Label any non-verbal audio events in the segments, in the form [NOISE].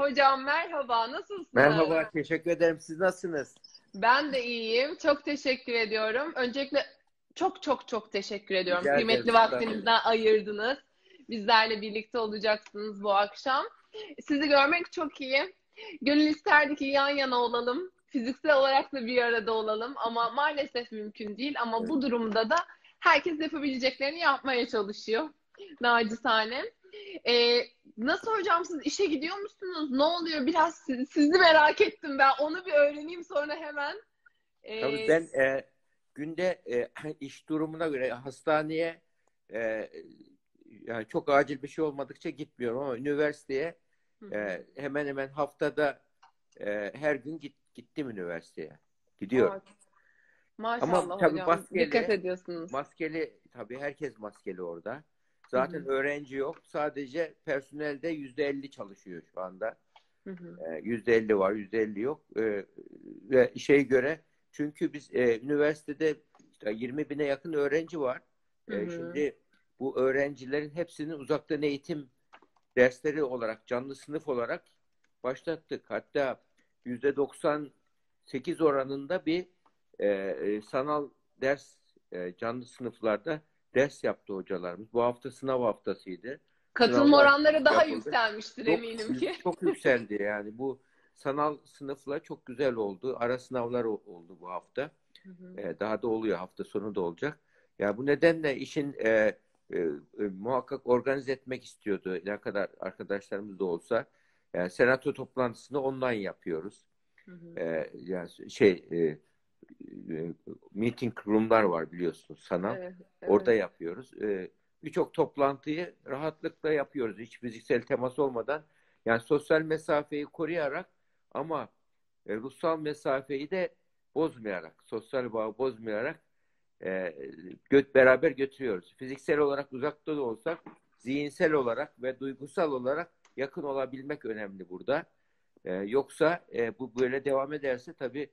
Hocam merhaba, nasılsınız? Merhaba, teşekkür ederim. Siz nasılsınız? Ben de iyiyim. Çok teşekkür ediyorum. Öncelikle çok çok çok teşekkür ediyorum. Rica Kıymetli vaktinizden ayırdınız. Bizlerle birlikte olacaksınız bu akşam. Sizi görmek çok iyi. Gönül isterdi ki yan yana olalım. Fiziksel olarak da bir arada olalım ama maalesef mümkün değil. Ama bu durumda da herkes yapabileceklerini yapmaya çalışıyor. Nacizane. Ee, nasıl hocam siz işe gidiyor musunuz? Ne oluyor? Biraz siz- sizi merak ettim ben. Onu bir öğreneyim sonra hemen. Ee, Tabii ben e, günde e, [CLEARS THROAT] iş durumuna göre hastaneye e, yani çok acil bir şey olmadıkça gitmiyorum ama üniversiteye e, hemen hemen haftada e, her gün git, gittim üniversiteye. Gidiyorum. Aa, Maşallah Ama tabii hocam. maskeli- Dikkat ediyorsunuz. Maskeli tabii herkes maskeli orada. Zaten Hı hı. öğrenci yok. Sadece personelde yüzde elli çalışıyor şu anda. Hı hı. E, Yüzde elli var, yüzde elli yok. E, Ve şey göre çünkü biz e, üniversitede işte 20 bine yakın öğrenci var. E, Hı hı. Şimdi bu öğrencilerin hepsini uzaktan eğitim dersleri olarak, canlı sınıf olarak başlattık. Hatta yüzde 98 oranında bir e, e, sanal ders e, canlı sınıflarda ders yaptı hocalarımız. Bu hafta sınav haftasıydı. Katılım Sınavlar oranları daha yapıldı. yükselmiştir Çok, eminim ki. çok yükseldi yani. Bu sanal sınıfla çok güzel oldu. Ara sınavlar oldu bu hafta. Hı hı. E, daha da oluyor. Hafta sonu da olacak. Ya bu nedenle işin e, e, e, muhakkak organize etmek istiyordu. Ne kadar arkadaşlarımız da olsa. Yani senato toplantısını online yapıyoruz. Hı hı. E, yani şey e, meeting room'lar var biliyorsunuz sanal. Evet, Orada evet. yapıyoruz. Ee, Birçok toplantıyı rahatlıkla yapıyoruz. Hiç fiziksel temas olmadan. Yani sosyal mesafeyi koruyarak ama e, ruhsal mesafeyi de bozmayarak, sosyal bağı bozmayarak e, göt beraber götürüyoruz. Fiziksel olarak uzakta da olsak zihinsel olarak ve duygusal olarak yakın olabilmek önemli burada. E, yoksa e, bu böyle devam ederse tabii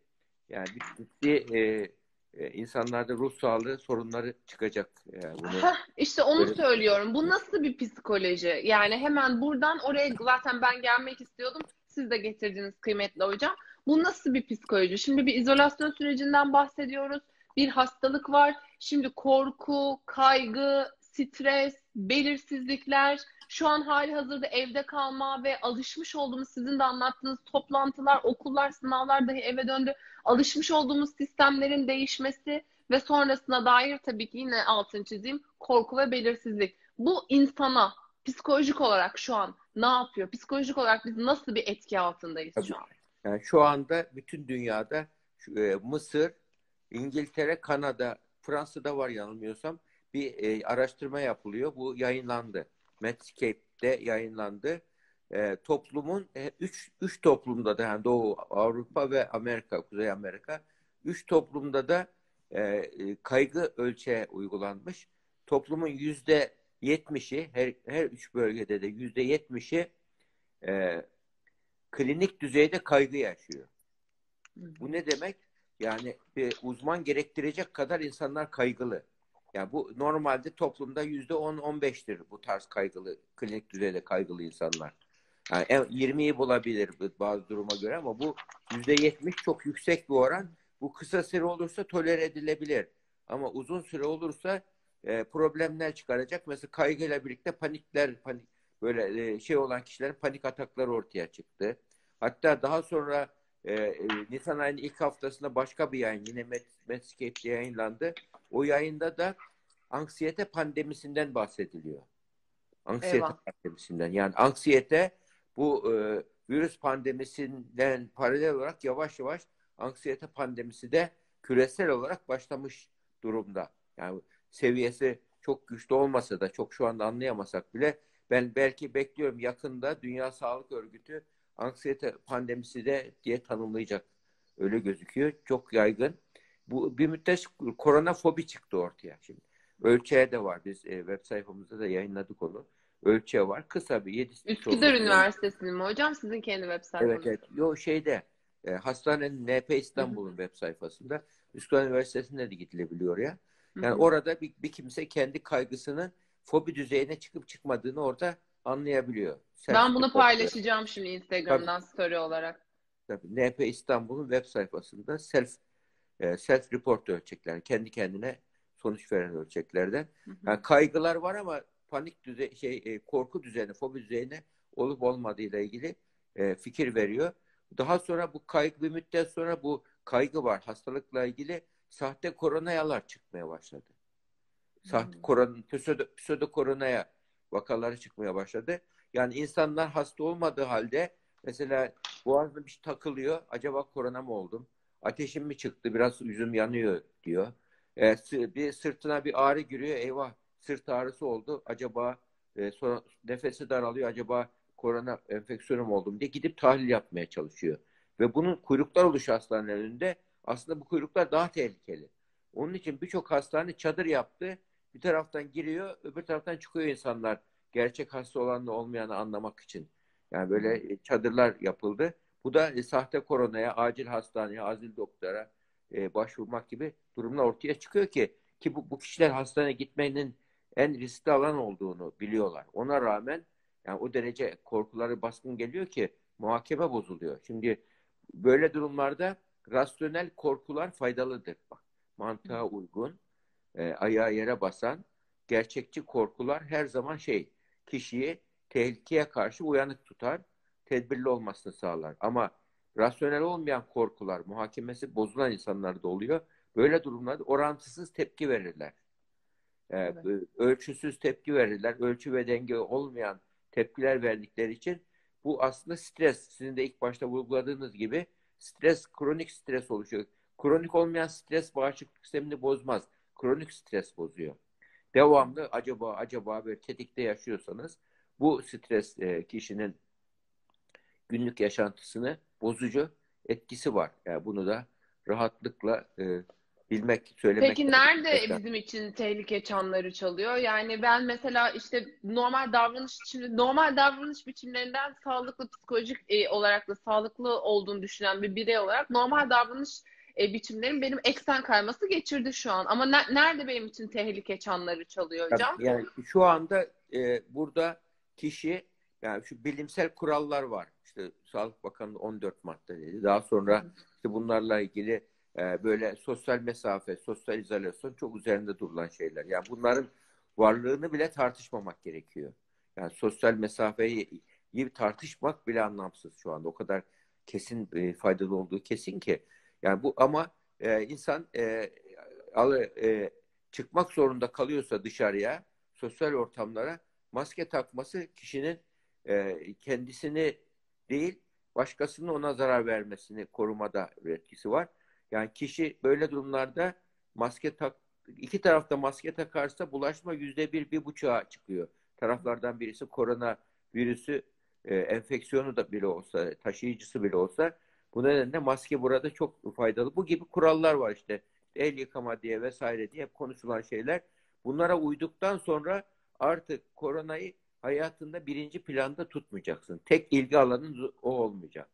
yani ciddi e, e, insanlarda ruh sağlığı sorunları çıkacak. Yani bunu Heh, işte onu Böyle- söylüyorum. Bu nasıl bir psikoloji? Yani hemen buradan oraya zaten ben gelmek istiyordum. Siz de getirdiniz kıymetli hocam. Bu nasıl bir psikoloji? Şimdi bir izolasyon sürecinden bahsediyoruz. Bir hastalık var. Şimdi korku, kaygı, stres, belirsizlikler, şu an hali hazırda evde kalma ve alışmış olduğumuz sizin de anlattığınız toplantılar, okullar, sınavlar dahi eve döndü. Alışmış olduğumuz sistemlerin değişmesi ve sonrasına dair tabii ki yine altını çizeyim korku ve belirsizlik. Bu insana psikolojik olarak şu an ne yapıyor? Psikolojik olarak biz nasıl bir etki altındayız Tabii. şu an? yani şu anda bütün dünyada e, Mısır, İngiltere, Kanada, Fransa'da var yanılmıyorsam bir e, araştırma yapılıyor. Bu yayınlandı. Medscape'de yayınlandı. E, toplumun e, üç, üç toplumda da yani Doğu Avrupa ve Amerika, Kuzey Amerika üç toplumda da e, e, kaygı ölçeği uygulanmış. Toplumun yüzde yetmişi her, her üç bölgede de yüzde yetmişi e, klinik düzeyde kaygı yaşıyor. Bu ne demek? Yani bir uzman gerektirecek kadar insanlar kaygılı. Yani bu normalde toplumda yüzde 10-15'tir bu tarz kaygılı, klinik düzeyde kaygılı insanlar. Yani en- 20'yi bulabilir bu- bazı duruma göre ama bu yüzde 70 çok yüksek bir oran. Bu kısa süre olursa tolere edilebilir. Ama uzun süre olursa e, problemler çıkaracak. Mesela kaygıyla birlikte panikler, panik böyle e, şey olan kişilerin panik atakları ortaya çıktı. Hatta daha sonra e, e, Nisan ayının ilk haftasında başka bir yayın yine Medscape'de yayınlandı. O yayında da anksiyete pandemisinden bahsediliyor. Anksiyete Eyvah. pandemisinden. Yani anksiyete bu e, virüs pandemisinden paralel olarak yavaş yavaş anksiyete pandemisi de küresel olarak başlamış durumda. Yani seviyesi çok güçlü olmasa da çok şu anda anlayamasak bile ben belki bekliyorum yakında Dünya Sağlık Örgütü anksiyete pandemisi de diye tanımlayacak. Öyle gözüküyor. Çok yaygın. Bu bir müddet korona fobi çıktı ortaya şimdi. Ölçeğe de var. Biz e, web sayfamızda da yayınladık onu. Ölçeği var. Kısa bir 7 Üsküdar Üniversitesi'nin mi hocam? Sizin kendi web sayfanız. Evet evet. Yo şeyde e, hastanenin NP İstanbul'un web sayfasında Üsküdar Üniversitesi'nde de gidilebiliyor ya. Yani hı. orada bir, bir kimse kendi kaygısının fobi düzeyine çıkıp çıkmadığını orada anlayabiliyor. Ben Self bunu paylaşacağım şimdi Instagram'dan story olarak. Tabii NP İstanbul'un web sayfasında self e, self report ölçekler, kendi kendine sonuç veren ölçeklerden. Hı hı. Yani kaygılar var ama panik düzey şey e, korku düzeyine, fobi düzeyine olup olmadığı ile ilgili e, fikir veriyor. Daha sonra bu kaygı bir müddet sonra bu kaygı var hastalıkla ilgili sahte koronayalar çıkmaya başladı. Sahte Hmm. korona, pseudo, pseudo koronaya vakaları çıkmaya başladı. Yani insanlar hasta olmadığı halde mesela boğazına bir şey takılıyor. Acaba korona mı oldum? Ateşim mi çıktı? Biraz yüzüm yanıyor diyor. E, bir sırtına bir ağrı giriyor. Eyvah sırt ağrısı oldu. Acaba e, sonra nefesi daralıyor. Acaba korona enfeksiyonu mu oldum diye gidip tahlil yapmaya çalışıyor. Ve bunun kuyruklar oluşu hastanelerinde aslında bu kuyruklar daha tehlikeli. Onun için birçok hastane çadır yaptı. Bir taraftan giriyor, öbür taraftan çıkıyor insanlar. Gerçek hasta olanla olmayanı anlamak için. Yani böyle e, çadırlar yapıldı. Bu da e, sahte koronaya, acil hastaneye, acil doktora e, başvurmak gibi durumlar ortaya çıkıyor ki ki bu, bu kişiler hastaneye gitmenin en riskli alan olduğunu biliyorlar. Ona rağmen yani o derece korkuları baskın geliyor ki muhakeme bozuluyor. Şimdi böyle durumlarda rasyonel korkular faydalıdır. Bak, mantığa uygun, e, ayağı yere basan, gerçekçi korkular her zaman şey, kişiyi tehlikeye karşı uyanık tutar, tedbirli olmasını sağlar. Ama rasyonel olmayan korkular, muhakemesi bozulan insanlarda oluyor. Böyle durumlarda orantısız tepki verirler. E, Evet. Ölçüsüz tepki verirler. Ölçü ve denge olmayan tepkiler verdikleri için bu aslında stres. Sizin de ilk başta vurguladığınız gibi stres, kronik stres oluşuyor. Kronik olmayan stres bağışıklık sistemini bozmaz. Kronik stres bozuyor. Devamlı acaba acaba böyle tetikte yaşıyorsanız bu stres e, kişinin günlük yaşantısını bozucu etkisi var. Yani bunu da rahatlıkla e, bilmek, söylemek. Peki nerede Mesela- bizim için tehlike çanları çalıyor? Yani ben mesela işte normal davranış şimdi normal davranış biçimlerinden sağlıklı psikolojik e, olarak da sağlıklı olduğunu düşünen bir birey olarak normal davranış e, biçimlerim benim eksen kayması geçirdi şu an. Ama ne- nerede benim için tehlike çanları çalıyor hocam? Tabii, Yani şu anda e, burada kişi yani şu bilimsel kurallar var. İşte Sağlık Bakanlığı 14 madde dedi. Daha sonra işte bunlarla ilgili e, böyle sosyal mesafe, sosyal izolasyon çok üzerinde durulan şeyler. Yani bunların varlığını bile tartışmamak gerekiyor. Yani sosyal mesafeyi tartışmak bile anlamsız şu anda. O kadar kesin e, faydalı olduğu kesin ki. Yani bu ama e, insan e, al- e, çıkmak zorunda kalıyorsa dışarıya, sosyal ortamlara maske takması kişinin e, kendisini değil başkasının ona zarar vermesini korumada bir etkisi var. Yani kişi böyle durumlarda maske tak iki tarafta maske takarsa bulaşma yüzde bir, bir buçuğa çıkıyor. Taraflardan birisi korona virüsü e, enfeksiyonu da bile olsa, taşıyıcısı bile olsa bu nedenle maske burada çok faydalı. Bu gibi kurallar var işte. El yıkama diye vesaire diye hep konuşulan şeyler. Bunlara uyduktan sonra artık koronayı hayatında birinci planda tutmayacaksın. Tek ilgi alanın o olmayacak.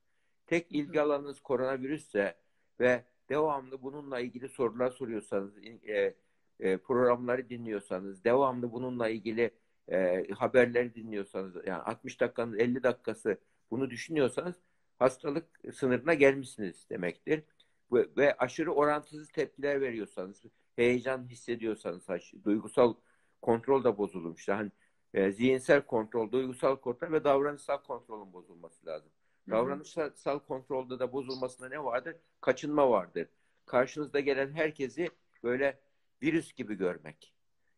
Tek ilgi alanınız koronavirüsse ve devamlı bununla ilgili sorular soruyorsanız, e, e, programları dinliyorsanız, devamlı bununla ilgili e, haberleri dinliyorsanız, yani 60 dakikanın 50 dakikası bunu düşünüyorsanız hastalık sınırına gelmişsiniz demektir. Ve, ve aşırı orantısız tepkiler veriyorsanız, heyecan hissediyorsanız, duygusal kontrol da bozulmuş. Yani e, zihinsel kontrol, duygusal kontrol ve davranışsal kontrolün bozulması lazım. Davranışsal kontrolde de bozulmasında ne vardır? Kaçınma vardır. Karşınızda gelen herkesi böyle virüs gibi görmek.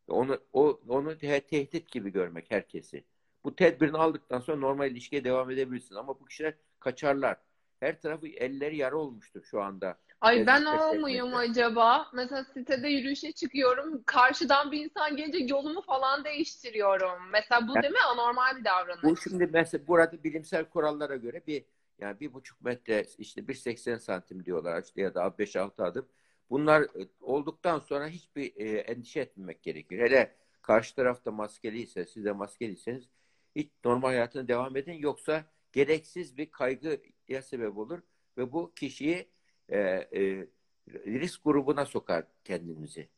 Onu o, onu te- tehdit gibi görmek herkesi. Bu tedbirini aldıktan sonra normal ilişkiye devam edebilirsin. Ama bu kişiler kaçarlar. Her tarafı elleri yara olmuştur şu anda. Ay ben o muyum acaba? Mesela sitede yürüyüşe çıkıyorum. Karşıdan bir insan gelince yolumu falan değiştiriyorum. Mesela bu Evet. değil mi? Anormal bir davranış. Bu şimdi mesela burada bilimsel kurallara göre bir yani bir buçuk metre işte 1.80 santim diyorlar işte ya da 5-6 adım. Bunlar e, olduktan sonra hiçbir e, endişe etmemek gerekiyor. Hele karşı tarafta maskeliyse, siz de maskeliyseniz hiç normal hayatına devam edin. Yoksa gereksiz bir kaygıya sebep olur ve bu kişiyi e, e, risk grubuna sokar kendimizi.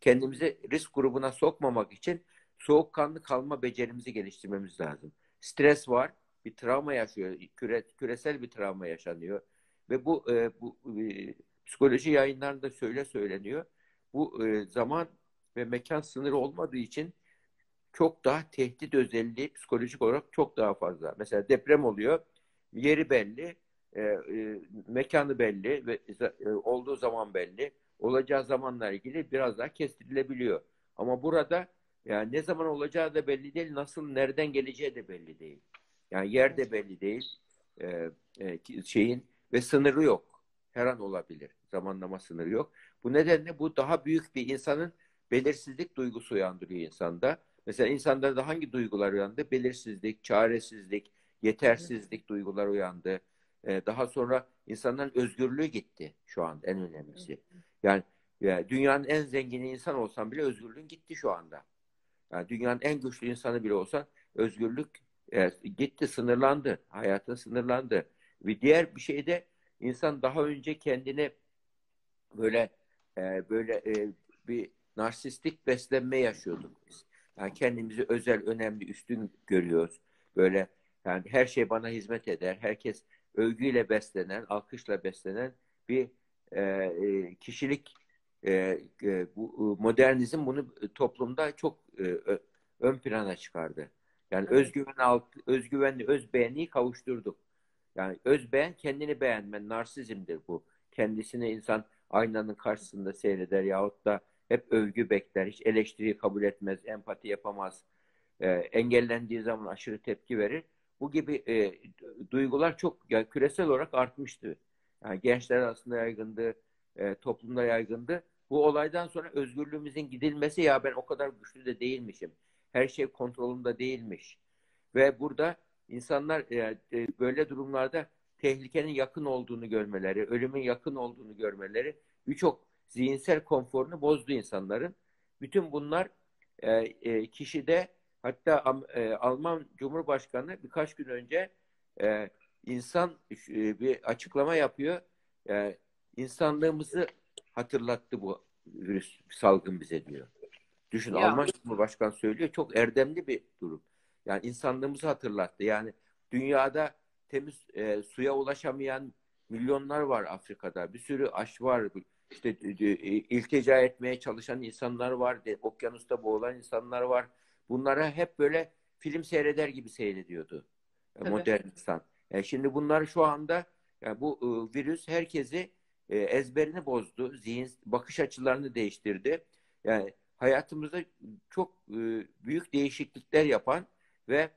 Kendimizi risk grubuna sokmamak için soğukkanlı kalma becerimizi geliştirmemiz lazım. Stres var, bir travma yaşıyor, küre, küresel bir travma yaşanıyor ve bu e, bu e, psikoloji yayınlarında söyle söyleniyor. Bu e, zaman ve mekan sınırı olmadığı için çok daha tehdit özelliği psikolojik olarak çok daha fazla. Mesela deprem oluyor, yeri belli, e, e, mekanı belli ve e, olduğu zaman belli. Olacağı zamanla ilgili biraz daha kestirilebiliyor. Ama burada yani ne zaman olacağı da belli değil, nasıl, nereden geleceği de belli değil. Yani yer de belli değil, e, e, şeyin ve sınırı yok. Her an olabilir. Zamanlama sınırı yok. Bu nedenle bu daha büyük bir insanın belirsizlik duygusu uyandırıyor insanda. Mesela insanda da hangi duygular uyandı? Belirsizlik, çaresizlik, yetersizlik duygular uyandı. Ee, daha sonra insanların özgürlüğü gitti şu an en önemlisi. Yani, yani dünyanın en zengini insan olsan bile özgürlüğün gitti şu anda. Yani dünyanın en güçlü insanı bile olsan özgürlük e, gitti, sınırlandı. Hayatın sınırlandı. Ve diğer bir şey de insan daha önce kendini böyle e, böyle e, bir narsistik beslenme yaşıyorduk biz. Yani kendimizi özel, önemli, üstün görüyoruz. Böyle yani her şey bana hizmet eder. Herkes övgüyle beslenen, alkışla beslenen bir e, e kişilik e, e, bu modernizm bunu toplumda çok e, ön plana çıkardı. Yani evet. özgüven alt, özgüvenli özbeğeni kavuşturduk. Yani özbeğen kendini beğenmen, narsizmdir bu. Kendisini insan aynanın karşısında seyreder yahut da hep övgü bekler, hiç eleştiriyi kabul etmez, empati yapamaz, e, engellendiği zaman aşırı tepki verir. Bu gibi e, duygular çok yani küresel olarak artmıştı. Yani gençler arasında yaygındı, e, toplumda yaygındı. Bu olaydan sonra özgürlüğümüzün gidilmesi ya ben o kadar güçlü de değilmişim. Her şey kontrolümde değilmiş. Ve burada insanlar e, e, böyle durumlarda tehlikenin yakın olduğunu görmeleri, ölümün yakın olduğunu görmeleri birçok zihinsel konforunu bozdu insanların. Bütün bunlar e, e, kişide hatta e, Alman Cumhurbaşkanı birkaç gün önce e, insan e, bir açıklama yapıyor. E, insanlığımızı hatırlattı bu virüs salgın bize diyor. Düşün ya. Alman Cumhurbaşkanı söylüyor. Çok erdemli bir durum. Yani insanlığımızı hatırlattı. Yani dünyada temiz e, suya ulaşamayan milyonlar var Afrika'da. Bir sürü aş var işte e, e, iltica etmeye çalışan insanlar var, okyanusta boğulan insanlar var. Bunlara hep böyle film seyreder gibi seyrediyordu evet. modern insan. Yani şimdi bunlar şu anda yani bu e, virüs herkesi e, ezberini bozdu, zihin bakış açılarını değiştirdi. Yani hayatımızda çok e, büyük değişiklikler yapan ve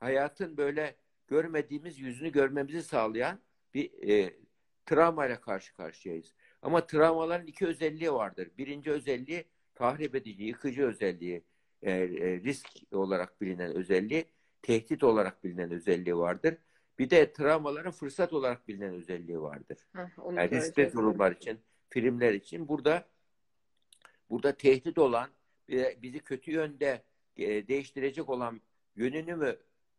hayatın böyle görmediğimiz yüzünü görmemizi sağlayan bir e, travmayla karşı karşıyayız. Ama travmaların iki özelliği vardır. Birinci özelliği tahrip edici, yıkıcı özelliği, e, e, risk olarak bilinen özelliği, tehdit olarak bilinen özelliği vardır. Bir de travmaların fırsat olarak bilinen özelliği vardır. Heh, yani riskli durumlar için, filmler için burada burada tehdit olan, bizi kötü yönde e, değiştirecek olan yönünü mü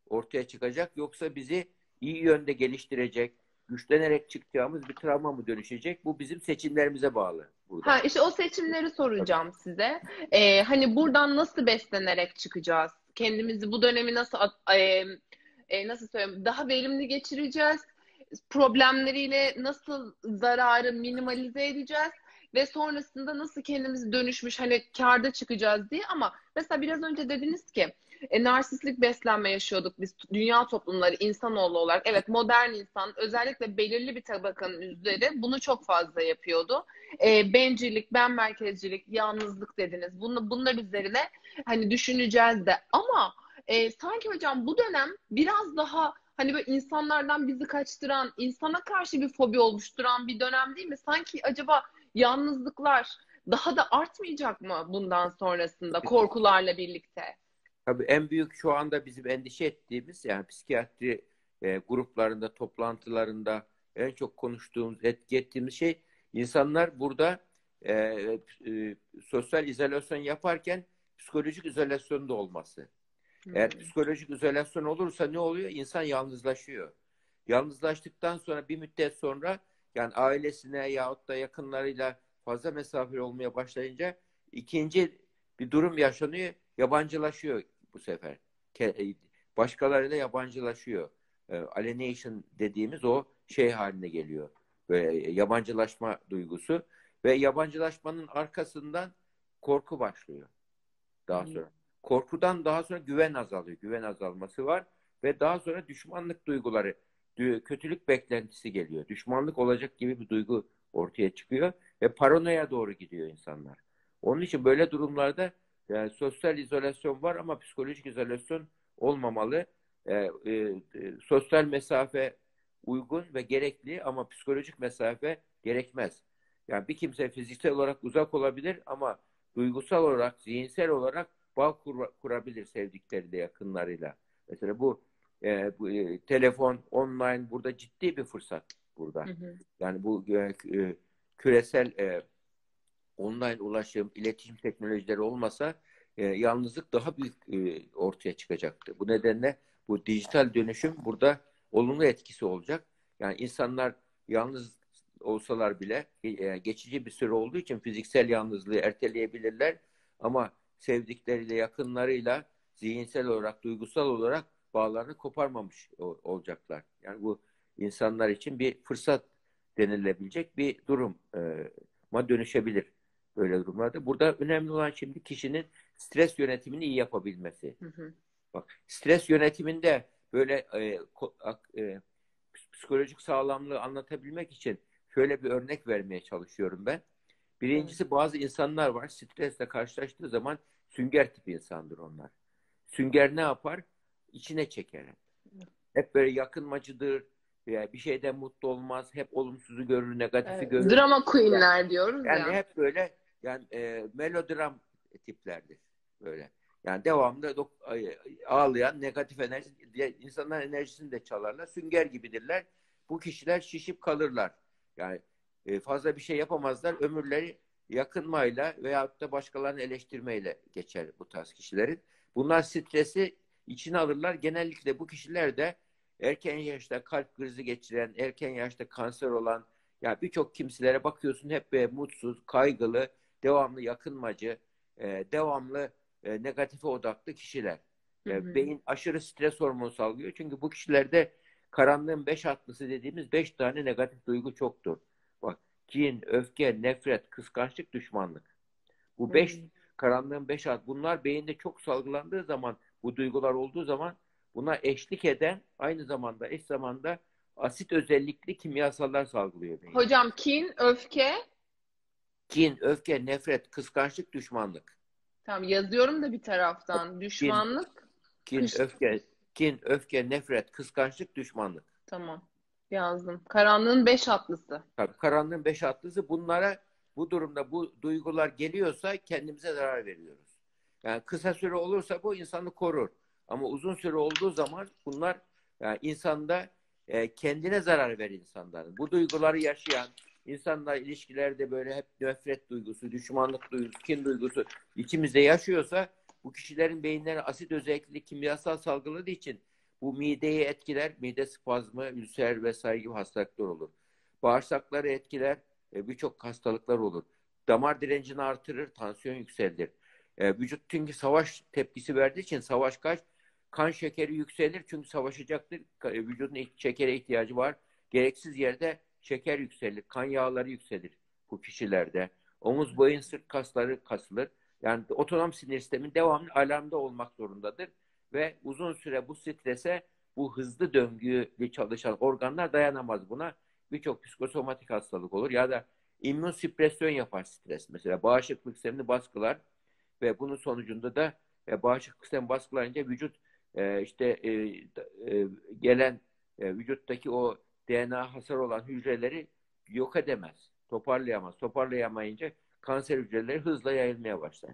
ortaya çıkacak yoksa bizi iyi yönde geliştirecek, güçlenerek çıkacağımız bir travma mı dönüşecek? Bu bizim seçimlerimize bağlı. Burada. Ha işte o seçimleri soracağım Tabii. size. Ee, hani buradan nasıl beslenerek çıkacağız? Kendimizi bu dönemi nasıl e, e, nasıl söyleyeyim daha verimli geçireceğiz? Problemleriyle nasıl zararı minimalize edeceğiz? Ve sonrasında nasıl kendimizi dönüşmüş hani karda çıkacağız diye ama mesela biraz önce dediniz ki e, narsistlik beslenme yaşıyorduk biz dünya toplumları insanoğlu olarak. Evet modern insan özellikle belirli bir tabakanın üzeri bunu çok fazla yapıyordu. E, bencillik, ben merkezcilik, yalnızlık dediniz. Bunu, bunlar üzerine hani düşüneceğiz de ama e, sanki hocam bu dönem biraz daha hani böyle insanlardan bizi kaçtıran, insana karşı bir fobi oluşturan bir dönem değil mi? Sanki acaba yalnızlıklar daha da artmayacak mı bundan sonrasında korkularla birlikte? Tabii en büyük şu anda bizim endişe ettiğimiz yani psikiyatri e, gruplarında, toplantılarında en çok konuştuğumuz, etki ettiğimiz şey insanlar burada e, e, sosyal izolasyon yaparken psikolojik izolasyon da olması. Hmm. Eğer psikolojik izolasyon olursa ne oluyor? İnsan yalnızlaşıyor. Yalnızlaştıktan sonra bir müddet sonra yani ailesine yahut da yakınlarıyla fazla mesafeli olmaya başlayınca ikinci bir durum yaşanıyor yabancılaşıyor bu sefer. E, Başkalarıyla yabancılaşıyor. E, alienation dediğimiz o şey haline geliyor. Böyle yabancılaşma duygusu ve yabancılaşmanın arkasından korku başlıyor. Daha sonra. Korkudan daha sonra güven azalıyor. Güven azalması var ve daha sonra düşmanlık duyguları, kötülük beklentisi geliyor. Düşmanlık olacak gibi bir duygu ortaya çıkıyor ve paranoya doğru gidiyor insanlar. Onun için böyle durumlarda yani sosyal izolasyon var ama psikolojik izolasyon olmamalı. Ee, e, e, sosyal mesafe uygun ve gerekli ama psikolojik mesafe gerekmez. Yani bir kimse fiziksel olarak uzak olabilir ama duygusal olarak, zihinsel olarak bağ kur- kurabilir sevdikleriyle, yakınlarıyla. Mesela bu, e, bu e, telefon, online burada ciddi bir fırsat burada. Hı hı. Yani bu e, e, küresel e, online ulaşım, iletişim teknolojileri olmasa e, yalnızlık daha büyük e, ortaya çıkacaktı. Bu nedenle bu dijital dönüşüm burada olumlu etkisi olacak. Yani insanlar yalnız olsalar bile e, geçici bir süre olduğu için fiziksel yalnızlığı erteleyebilirler ama sevdikleriyle, yakınlarıyla zihinsel olarak, duygusal olarak bağlarını koparmamış olacaklar. Yani bu insanlar için bir fırsat denilebilecek bir duruma dönüşebilir böyle durumlarda. Burada önemli olan şimdi kişinin stres yönetimini iyi yapabilmesi. Hı hı. Bak stres yönetiminde böyle e, ko- e, psikolojik sağlamlığı anlatabilmek için şöyle bir örnek vermeye çalışıyorum ben. Birincisi bazı insanlar var stresle karşılaştığı zaman sünger tipi insandır onlar. Sünger ne yapar? İçine çeker. Hep böyle yakınmacıdır. veya bir şeyden mutlu olmaz. Hep olumsuzu görür, negatifi Evet. görür. Drama queenler diyoruz Yani ya. hep böyle yani e, melodram tiplerdir böyle. Yani devamlı ağlayan negatif enerji insanların enerjisini de çalarlar. Sünger gibidirler. Bu kişiler şişip kalırlar. Yani e, fazla bir şey yapamazlar. Ömürleri yakınmayla veyahut da başkalarını eleştirmeyle geçer bu tarz kişilerin. Bunlar stresi içine alırlar. Genellikle bu kişiler de erken yaşta kalp krizi geçiren, erken yaşta kanser olan, ya birçok kimselere bakıyorsun hep böyle mutsuz, kaygılı, devamlı yakınmacı, e, devamlı e, negatife odaklı kişiler. E, Hı hı. beyin aşırı stres hormonu salgılıyor. Çünkü bu kişilerde karanlığın beş atlısı dediğimiz beş tane negatif duygu çoktur. Bak kin, öfke, nefret, kıskançlık, düşmanlık. Bu beş Hı. karanlığın beş at. Bunlar beyinde çok salgılandığı zaman, bu duygular olduğu zaman buna eşlik eden aynı zamanda eş zamanda asit özellikli kimyasallar salgılıyor beyin. Hocam kin, öfke. Kin, öfke, nefret, kıskançlık, düşmanlık. Tamam yazıyorum da bir taraftan. Düşmanlık. Kin, Kış- öfke, kin, öfke, nefret, kıskançlık, düşmanlık. Tamam. Yazdım. Karanlığın beş atlısı. Tabii karanlığın beş atlısı bunlara bu durumda bu duygular geliyorsa kendimize zarar veriyoruz. Yani kısa süre olursa bu insanı korur. Ama uzun süre olduğu zaman bunlar yani insanda e, kendine zarar verir insanların. Bu duyguları yaşayan insanlar ilişkilerde böyle hep nefret duygusu, düşmanlık duygusu, kin duygusu içimizde yaşıyorsa bu kişilerin beyinleri asit özellikli kimyasal salgıladığı için bu mideyi etkiler, mide spazmı, ülser vesaire gibi hastalıklar olur. Bağırsakları etkiler, birçok hastalıklar olur. Damar direncini artırır, tansiyon yükselir. E, vücut çünkü savaş tepkisi verdiği için savaş kaç, kan şekeri yükselir çünkü savaşacaktır. E, Vücudun şekere ihtiyacı var. Gereksiz yerde şeker yükselir, kan yağları yükselir bu kişilerde. Omuz, boyun, sırt kasları kasılır. Yani otonom sinir sistemi devamlı alarmda olmak zorundadır ve uzun süre bu strese bu hızlı döngüyle çalışan organlar dayanamaz buna. Birçok psikosomatik hastalık olur ya da immün süpresyon yapar stres. Mesela bağışıklık sistemini baskılar ve bunun sonucunda da e, bağışıklık sistemi baskılayınca vücut e, işte e, e, gelen e, vücuttaki o DNA hasar olan hücreleri yok edemez. Toparlayamaz. Toparlayamayınca kanser hücreleri hızla yayılmaya başlar.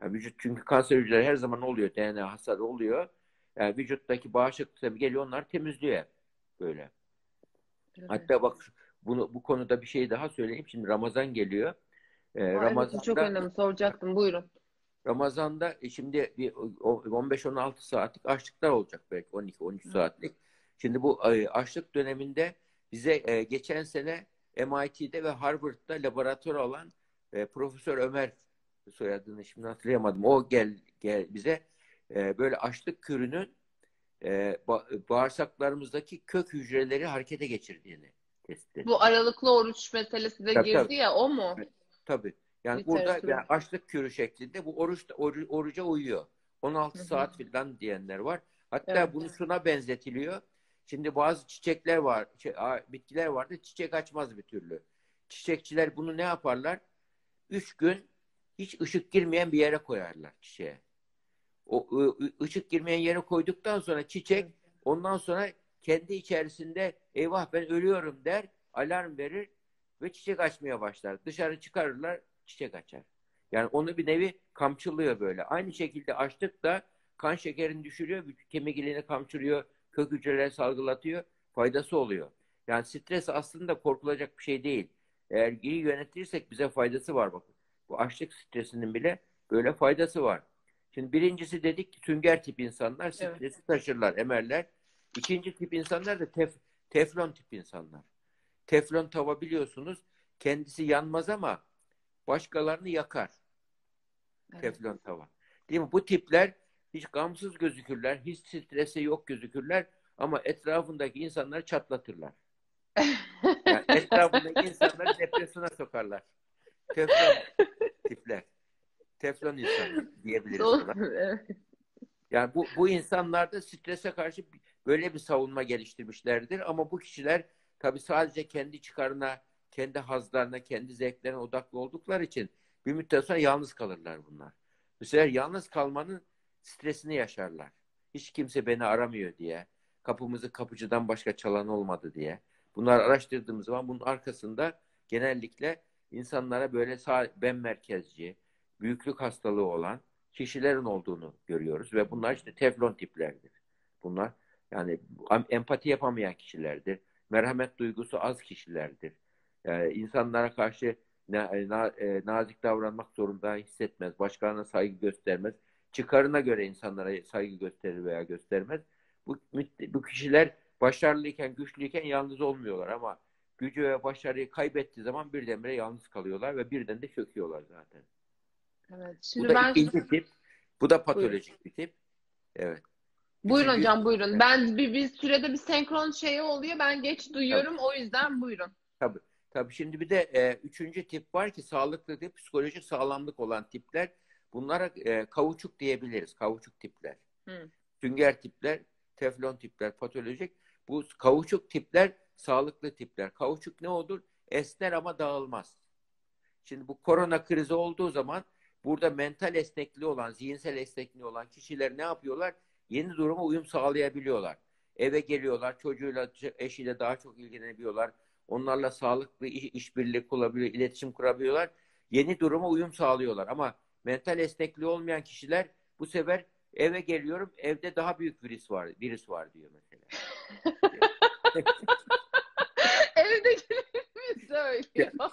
Yani vücut çünkü kanser hücreleri her zaman oluyor. DNA hasarı oluyor. Yani vücuttaki bağışıklık sistemi geliyor onlar temizliyor. Böyle. Hatta bak bunu bu konuda bir şey daha söyleyeyim. Şimdi Ramazan geliyor. Ee, Aa, evet, Ramazan'da çok önemli. Soracaktım. Buyurun. Ramazan'da e, şimdi bir o- 15-16 saatlik açlıklar olacak belki 12-13 Hı. saatlik. Şimdi bu e, açlık döneminde bize e, geçen sene MIT'de ve Harvard'da laboratuvar alan e, Profesör Ömer soyadını şimdi hatırlayamadım. O gel, gel bize böyle açlık kürünün ba- bağırsaklarımızdaki kök hücreleri harekete geçirdiğini tespit etti. Bu aralıklı oruç meselesi de Tabii, girdi tabii. ya o mu? Evet. Tabii. Yani burada Literatüre. yani açlık kürü şeklinde bu oruç oru- oruca uyuyor. 16 Hı hı. saat falan diyenler var. Hatta Evet. bunu şuna benzetiliyor. Şimdi bazı çiçekler var, şey, bitkiler vardı. Çiçek açmaz bir türlü. Çiçekçiler bunu ne yaparlar? Üç gün hiç ışık girmeyen bir yere koyarlar çiçeğe. O ışık girmeyen yere koyduktan sonra çiçek ondan sonra kendi içerisinde eyvah ben ölüyorum der, alarm verir ve çiçek açmaya başlar. Dışarı çıkarırlar, çiçek açar. Yani onu bir nevi kamçılıyor böyle. Aynı şekilde açlık da kan şekerini düşürüyor, kemik iliğini kamçılıyor, kök hücreleri salgılatıyor, faydası oluyor. Yani stres aslında korkulacak bir şey değil. Eğer iyi yönetirsek bize faydası var bakın. Bu açlık stresinin bile böyle faydası var. Şimdi birincisi dedik ki sünger tip insanlar stresi Evet. taşırlar, emerler. İkinci tip insanlar da tef- teflon tip insanlar. Teflon tava biliyorsunuz kendisi yanmaz ama başkalarını yakar. Evet. Teflon tava. Değil mi? Bu tipler hiç gamsız gözükürler, hiç stresi yok gözükürler ama etrafındaki insanları çatlatırlar. [LAUGHS] Yani etrafındaki insanları depresyona sokarlar. Teflon tipler. Teflon insan diyebiliriz buna. Yani bu, bu insanlar da strese karşı böyle bir savunma geliştirmişlerdir. Ama bu kişiler tabii sadece kendi çıkarına, kendi hazlarına, kendi zevklerine odaklı oldukları için bir müddet sonra yalnız kalırlar bunlar. Bu sefer yalnız kalmanın stresini yaşarlar. Hiç kimse beni aramıyor diye. Kapımızı kapıcıdan başka çalan olmadı diye. Bunları araştırdığımız zaman bunun arkasında genellikle insanlara böyle ben merkezci, büyüklük hastalığı olan kişilerin olduğunu görüyoruz ve bunlar işte teflon tiplerdir. Bunlar yani empati yapamayan kişilerdir. Merhamet duygusu az kişilerdir. Ee, insanlara karşı na, na, e, nazik davranmak zorunda hissetmez. Başkalarına saygı göstermez. Çıkarına göre insanlara saygı gösterir veya göstermez. Bu, bu kişiler başarılıyken, güçlüyken yalnız olmuyorlar ama gücü ve başarıyı kaybettiği zaman birdenbire yalnız kalıyorlar ve birden de çöküyorlar zaten. Evet. Bu Şimdi da ben ikinci tip. Bu da patolojik bir tip. Evet. Buyurun Üçüncü- hocam buyurun. Ben bir, bir sürede bir senkron şeyi oluyor. Ben geç duyuyorum. O yüzden buyurun. Tabii. Tabii şimdi bir de e, üçüncü tip var ki sağlıklı tip, psikolojik sağlamlık olan tipler. Bunlara e, kavuçuk diyebiliriz. Kavuçuk tipler. Hı. Sünger tipler, teflon tipler, patolojik. Bu kavuçuk tipler sağlıklı tipler. Kavuçuk ne olur? Esner ama dağılmaz. Şimdi bu korona krizi olduğu zaman burada mental esnekliği olan, zihinsel esnekliği olan kişiler ne yapıyorlar? Yeni duruma uyum sağlayabiliyorlar. Eve geliyorlar, çocuğuyla, eşiyle daha çok ilgilenebiliyorlar. Onlarla sağlıklı iş, işbirliği kurabiliyor, iletişim kurabiliyorlar. Yeni duruma uyum sağlıyorlar. Ama mental esnekliği olmayan kişiler bu sefer eve geliyorum, evde daha büyük virüs var, virüs var diyor mesela. [LAUGHS] Evdekileri mi söylüyor? [LAUGHS]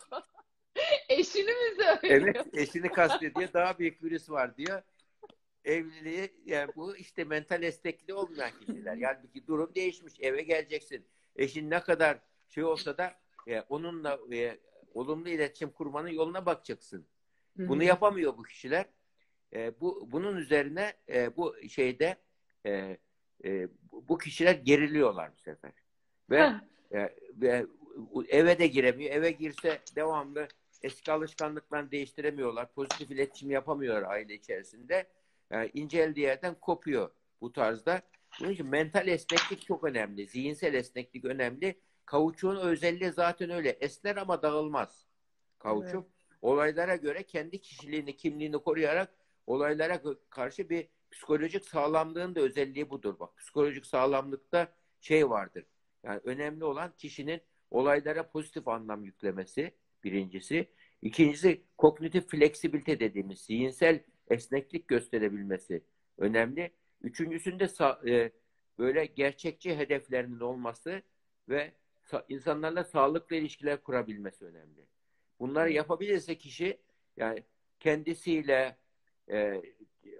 Eşini mi söylüyor? Evet, eşini kastediyor. Daha büyük virüs var diyor. Evliliği yani bu işte mental esnekliği olmayan kişiler. Yani bir durum değişmiş. Eve geleceksin. Eşin ne kadar şey olsa da e, onunla e, olumlu iletişim kurmanın yoluna bakacaksın. Bunu yapamıyor bu kişiler. E, bu bunun üzerine e, bu şeyde e, e, bu kişiler geriliyorlar bu sefer. Ve, e, ve eve de giremiyor. Eve girse devamlı eski alışkanlıklarını değiştiremiyorlar. Pozitif iletişim yapamıyorlar aile içerisinde. Yani inceldiği yerden kopuyor bu tarzda. Bunun için mental esneklik çok önemli. Zihinsel esneklik önemli. Kavuçuğun özelliği zaten öyle. Esner ama dağılmaz. Kavuçuk. Olaylara göre kendi kişiliğini, kimliğini koruyarak olaylara karşı bir psikolojik sağlamlığın da özelliği budur. Bak psikolojik sağlamlıkta şey vardır. Yani önemli olan kişinin olaylara pozitif anlam yüklemesi birincisi. İkincisi kognitif fleksibilite dediğimiz zihinsel esneklik gösterebilmesi önemli. Üçüncüsünde e, böyle gerçekçi hedeflerinin olması ve insanlarla sağlıklı ilişkiler kurabilmesi önemli. Bunları yapabilirse kişi yani kendisiyle, e,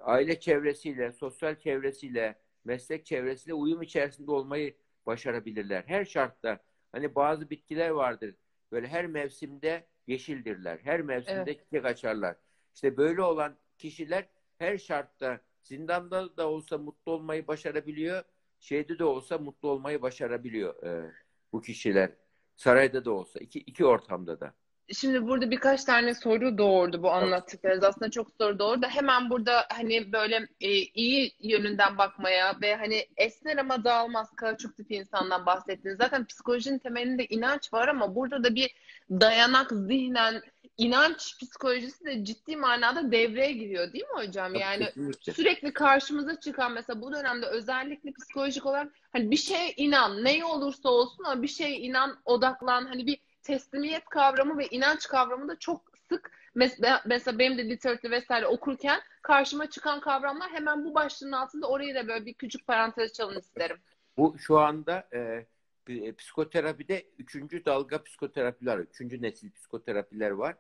aile çevresiyle, sosyal çevresiyle, meslek çevresiyle uyum içerisinde olmayı başarabilirler. Her şartta hani bazı bitkiler vardır. Böyle her mevsimde yeşildirler. Her mevsimde evet. çiçek açarlar. İşte böyle olan kişiler her şartta zindanda da olsa mutlu olmayı başarabiliyor. Şeyde de olsa mutlu olmayı başarabiliyor e, bu kişiler. Sarayda da olsa iki, iki ortamda da. Şimdi burada birkaç tane soru doğurdu bu anlattıklarınız. Aslında çok soru doğurdu hemen burada hani böyle e, iyi yönünden bakmaya ve hani esner ama dağılmaz kauçuk tipi insandan bahsettiniz. Zaten psikolojinin temelinde inanç var ama burada da bir dayanak zihnen inanç psikolojisi de ciddi manada devreye giriyor değil mi hocam? Yani Kesinlikle. sürekli karşımıza çıkan mesela bu dönemde özellikle psikolojik olarak hani bir şeye inan, ne olursa olsun ama bir şeye inan, odaklan, hani bir teslimiyet kavramı ve inanç kavramı da çok sık mesela, benim de literatür vesaire okurken karşıma çıkan kavramlar hemen bu başlığın altında orayı da böyle bir küçük parantez çalın isterim. Bu şu anda e, e psikoterapide üçüncü dalga psikoterapiler, üçüncü nesil psikoterapiler var.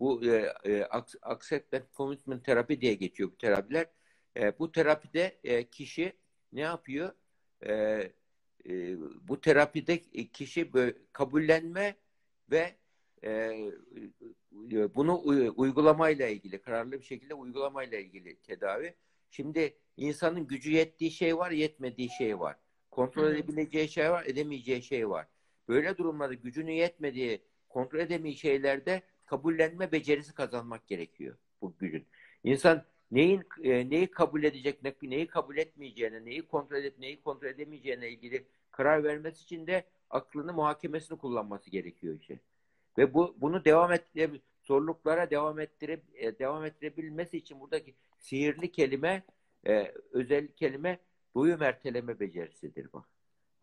Bu e, e, acceptance commitment terapi diye geçiyor bu terapiler. E, bu terapide e, kişi ne yapıyor? E, e, bu terapide kişi böyle kabullenme ve e, e, bunu uygulamayla ilgili, kararlı bir şekilde uygulamayla ilgili tedavi. Şimdi insanın gücü yettiği şey var, yetmediği şey var. Kontrol edebileceği şey var, edemeyeceği şey var. Böyle durumlarda gücünü yetmediği, kontrol edemeyeceği şeylerde kabullenme becerisi kazanmak gerekiyor bu gücün. İnsan neyin e, neyi kabul edecek, ne, neyi kabul etmeyeceğine, neyi kontrol edip neyi kontrol edemeyeceğine ilgili karar vermesi için de aklını muhakemesini kullanması gerekiyor işte. Ve bu bunu devam ettire zorluklara devam ettirip e, devam ettirebilmesi için buradaki sihirli kelime e, özel kelime duyum erteleme becerisidir bu.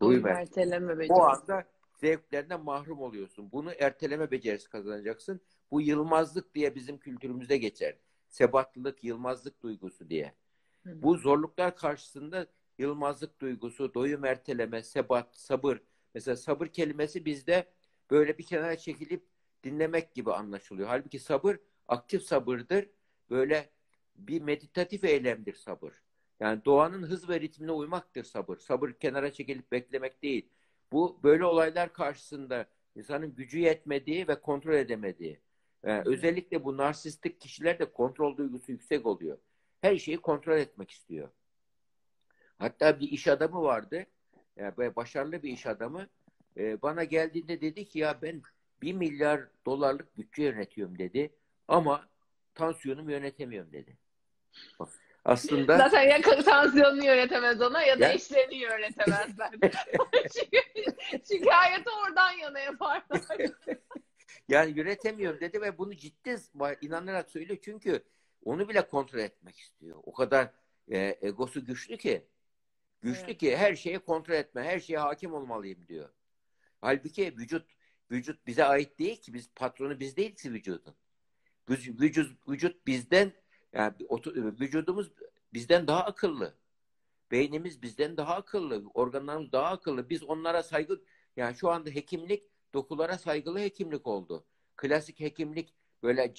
Duyum erteleme becerisi. Bu anda zevklerinden mahrum oluyorsun. Bunu erteleme becerisi kazanacaksın. Bu yılmazlık diye bizim kültürümüzde geçer. Sebatlılık, yılmazlık duygusu diye. Hı. Bu zorluklar karşısında yılmazlık duygusu, doyum erteleme, sebat, sabır. Mesela sabır kelimesi bizde böyle bir kenara çekilip dinlemek gibi anlaşılıyor. Halbuki sabır aktif sabırdır. Böyle bir meditatif eylemdir sabır. Yani doğanın hız ve ritmine uymaktır sabır. Sabır kenara çekilip beklemek değil. Bu böyle olaylar karşısında insanın gücü yetmediği ve kontrol edemediği. Yani özellikle bu narsistik kişiler de kontrol duygusu yüksek oluyor. Her şeyi kontrol etmek istiyor. Hatta bir iş adamı vardı. Yani böyle başarılı bir iş adamı. E, bana geldiğinde dedi ki ya ben bir milyar dolarlık bütçe yönetiyorum dedi. Ama tansiyonumu yönetemiyorum dedi. Aslında zaten ya tansiyonunu yönetemez ona ya da ya... işlerini yönetemezler. [LAUGHS] çünkü, hayatı oradan yana yaparlar. [LAUGHS] yani yönetemiyorum dedi ve bunu ciddi inanarak söylüyor. Çünkü onu bile kontrol etmek istiyor. O kadar e, egosu güçlü ki. Güçlü evet. ki her şeyi kontrol etme, her şeye hakim olmalıyım diyor. Halbuki vücut vücut bize ait değil ki. Biz patronu biz değiliz ki vücudun. Vücut, vücut bizden yani vücudumuz bizden daha akıllı. Beynimiz bizden daha akıllı. Organlarımız daha akıllı. Biz onlara saygı yani şu anda hekimlik dokulara saygılı hekimlik oldu. Klasik hekimlik böyle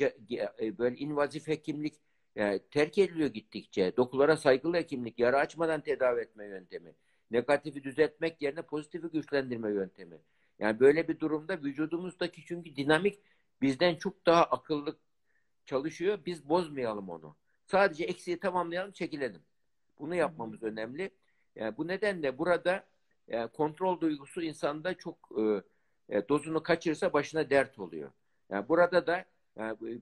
e, böyle invazif hekimlik yani terk ediliyor gittikçe. Dokulara saygılı hekimlik, yara açmadan tedavi etme yöntemi. Negatifi düzeltmek yerine pozitifi güçlendirme yöntemi. Yani böyle bir durumda vücudumuzdaki çünkü dinamik bizden çok daha akıllı çalışıyor. Biz bozmayalım onu. Sadece eksiği tamamlayalım, çekilelim. Bunu yapmamız önemli. Yani bu nedenle burada yani kontrol duygusu insanda çok e, e, dozunu kaçırırsa başına dert oluyor. Yani burada da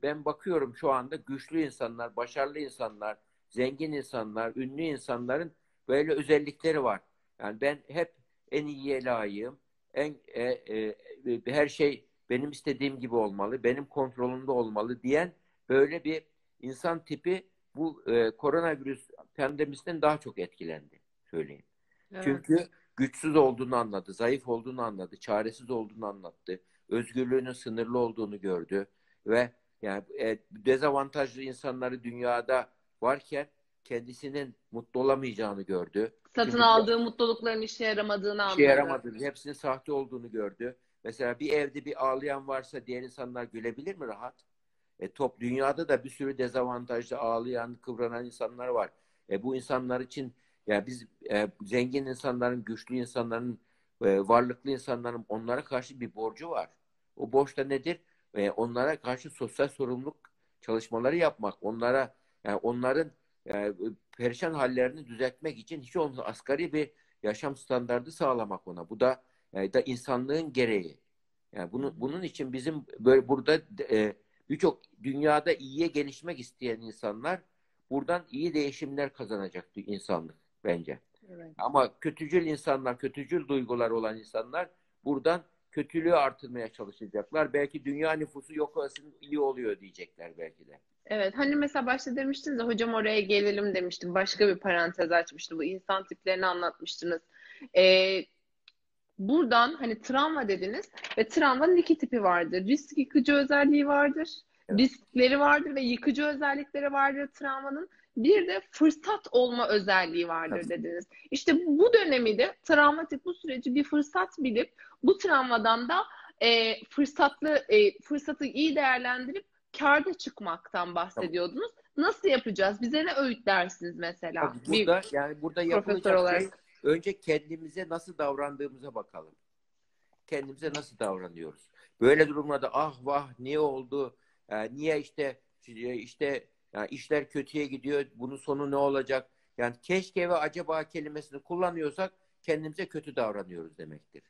ben bakıyorum şu anda güçlü insanlar, başarılı insanlar, zengin insanlar, ünlü insanların böyle özellikleri var. Yani ben hep en iyiye layığım. En e, e, her şey benim istediğim gibi olmalı, benim kontrolümde olmalı diyen böyle bir insan tipi bu e, koronavirüs pandemisinden daha çok etkilendi söyleyeyim. Evet. Çünkü güçsüz olduğunu anladı, zayıf olduğunu anladı, çaresiz olduğunu anlattı, özgürlüğünün sınırlı olduğunu gördü ve yani e, dezavantajlı insanları dünyada varken kendisinin mutlu olamayacağını gördü. Satın Çünkü aldığı mutlulukların işe yaramadığını anladı. İşe yaramadığını, hepsinin sahte olduğunu gördü. Mesela bir evde bir ağlayan varsa diğer insanlar gülebilir mi rahat? E, top dünyada da bir sürü dezavantajlı ağlayan, kıvranan insanlar var. E, bu insanlar için yani biz e, zengin insanların, güçlü insanların, e, varlıklı insanların onlara karşı bir borcu var. O borç da nedir? E, onlara karşı sosyal sorumluluk çalışmaları yapmak, onlara yani onların yani perişan hallerini düzeltmek için hiç olmazsa asgari bir yaşam standardı sağlamak ona. Bu da yani da insanlığın gereği. Yani bunu, bunun için bizim böyle burada e, birçok dünyada iyiye gelişmek isteyen insanlar buradan iyi değişimler kazanacaktı insanlık bence. Evet. Ama kötücül insanlar, kötücül duygular olan insanlar buradan kötülüğü artırmaya çalışacaklar. Belki dünya nüfusu yok olsun iyi oluyor diyecekler belki de. Evet hani mesela başta demiştiniz de hocam oraya gelelim demiştim. Başka bir parantez açmıştım. Bu insan tiplerini anlatmıştınız. Ee, buradan hani travma dediniz ve travmanın iki tipi vardır. Risk yıkıcı özelliği vardır. Evet. Riskleri vardır ve yıkıcı özellikleri vardır travmanın. Bir de fırsat olma özelliği vardır evet. dediniz. İşte bu dönemi de travmatik bu süreci bir fırsat bilip bu travmadan da e, fırsatlı e, fırsatı iyi değerlendirip karda çıkmaktan bahsediyordunuz. Nasıl yapacağız? Bize ne öğütlersiniz mesela? Tabii burada bir yani burada yapılacak olarak. şey önce kendimize nasıl davrandığımıza bakalım. Kendimize nasıl davranıyoruz? Böyle durumlarda ah vah niye oldu? Yani niye işte işte yani işler kötüye gidiyor. Bunun sonu ne olacak? Yani keşke ve acaba kelimesini kullanıyorsak kendimize kötü davranıyoruz demektir.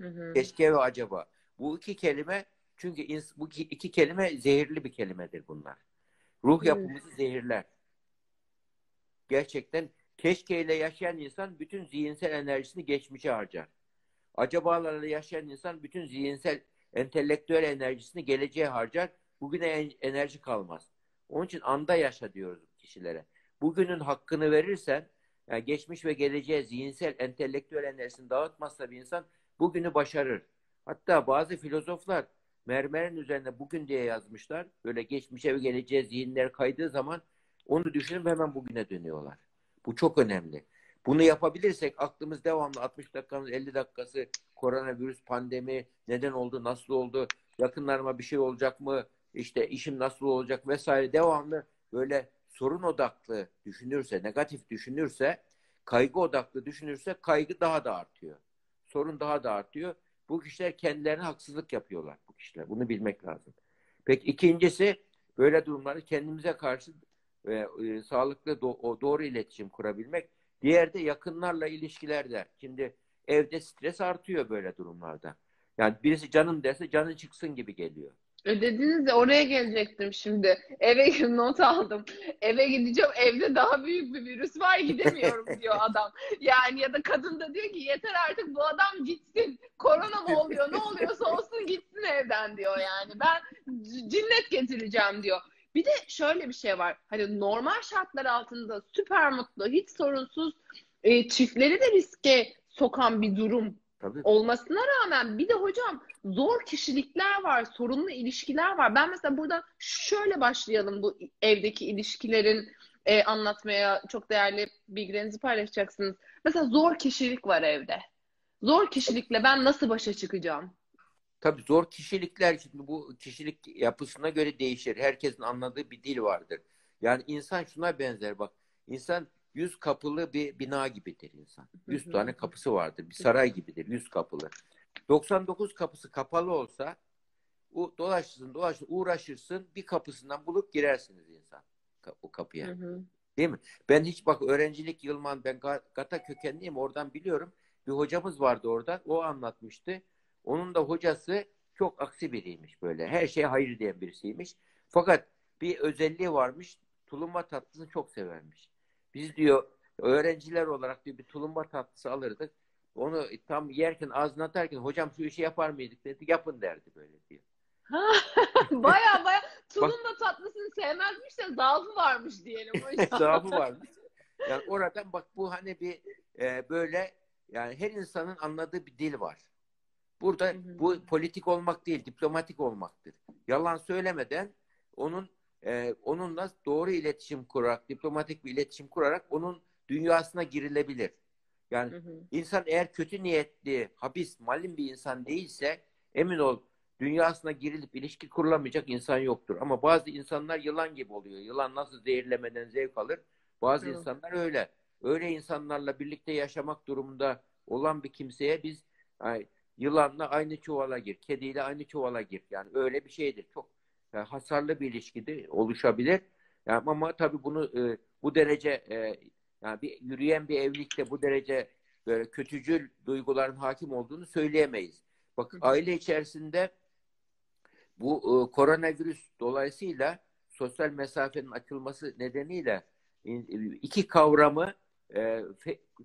Hı hı. Keşke ve acaba. Bu iki kelime çünkü bu iki kelime zehirli bir kelimedir bunlar. Ruh yapımızı zehirler. Gerçekten keşkeyle yaşayan insan bütün zihinsel enerjisini geçmişe harcar. Acabalarla yaşayan insan bütün zihinsel, entelektüel enerjisini geleceğe harcar. Bugüne enerji kalmaz. Onun için anda yaşa diyoruz kişilere. Bugünün hakkını verirsen, yani geçmiş ve geleceğe zihinsel, entelektüel enerjisini dağıtmazsa bir insan bugünü başarır. Hatta bazı filozoflar mermerin üzerine bugün diye yazmışlar. Böyle geçmişe ve geleceğe zihinler kaydığı zaman onu düşünüp hemen bugüne dönüyorlar. Bu çok önemli. Bunu yapabilirsek aklımız devamlı 60 dakikamız 50 dakikası koronavirüs pandemi neden oldu, nasıl oldu, yakınlarıma bir şey olacak mı, işte işim nasıl olacak vesaire devamlı böyle sorun odaklı düşünürse, negatif düşünürse, kaygı odaklı düşünürse kaygı daha da artıyor. Sorun daha da artıyor. Bu kişiler kendilerine haksızlık yapıyorlar bu kişiler. Bunu bilmek lazım. Peki ikincisi böyle durumları kendimize karşı ve e, sağlıklı do- doğru iletişim kurabilmek. Diğer de yakınlarla ilişkilerde. Şimdi evde stres artıyor böyle durumlarda. Yani birisi canım derse canın çıksın gibi geliyor. Ödediniz de oraya gelecektim şimdi. Eve [LAUGHS] not aldım. Eve gideceğim. Evde daha büyük bir virüs var gidemiyorum diyor [LAUGHS] adam. Yani ya da kadın da diyor ki yeter artık bu adam gitsin. Korona mı oluyor? Ne oluyorsa olsun gitsin evden diyor yani. Ben cinnet getireceğim diyor. Bir de şöyle bir şey var. Hani normal şartlar altında süper mutlu, hiç sorunsuz e, çiftleri de riske sokan bir durum Tabii. olmasına rağmen bir de hocam zor kişilikler var, sorunlu ilişkiler var. Ben mesela burada şöyle başlayalım bu evdeki ilişkilerin e, anlatmaya çok değerli bilgilerinizi paylaşacaksınız. Mesela zor kişilik var evde. Zor kişilikle ben nasıl başa çıkacağım? Tabii zor kişilikler şimdi bu kişilik yapısına göre değişir. Herkesin anladığı bir dil vardır. Yani insan şuna benzer bak. İnsan yüz kapılı bir bina gibidir insan. Yüz tane kapısı vardır. Bir saray gibidir. Yüz kapılı. 99 kapısı kapalı olsa o dolaşırsın dolaşırsın uğraşırsın bir kapısından bulup girersiniz insan o kapıya. Hı hı. Değil mi? Ben hiç bak öğrencilik Yılman ben Gata kökenliyim oradan biliyorum. Bir hocamız vardı orada o anlatmıştı. Onun da hocası çok aksi biriymiş böyle. Her şeye hayır diyen birisiymiş. Fakat bir özelliği varmış. Tulumba tatlısını çok severmiş. Biz diyor öğrenciler olarak diyor bir tulumba tatlısı alırdık. Onu tam yerken ağzına atarken hocam şu işi yapar mıydık dedi. Yapın derdi böyle diyor. [LAUGHS] baya baya tulumba tatlısını sevmezmiş de zaafı varmış diyelim [LAUGHS] hocam. zaafı varmış. Yani oradan bak bu hani bir e, böyle yani her insanın anladığı bir dil var. Burada hı hı. bu politik olmak değil, diplomatik olmaktır. Yalan söylemeden onun e, onunla doğru iletişim kurarak, diplomatik bir iletişim kurarak onun dünyasına girilebilir. Yani hı hı. insan eğer kötü niyetli, habis, malin bir insan değilse emin ol dünyasına girilip ilişki kurulamayacak insan yoktur. Ama bazı insanlar yılan gibi oluyor. Yılan nasıl zehirlemeden zevk alır? Bazı hı. insanlar öyle. Öyle insanlarla birlikte yaşamak durumunda olan bir kimseye biz yani, yılanla aynı çuvala gir, kediyle aynı çuvala gir. Yani öyle bir şeydir. Çok yani hasarlı bir ilişkide oluşabilir. Yani ama tabii bunu e, bu derece e, yani bir yürüyen bir evlilikte bu derece böyle kötücül duyguların hakim olduğunu söyleyemeyiz. Bak aile içerisinde bu e, koronavirüs dolayısıyla sosyal mesafenin açılması nedeniyle iki kavramı e,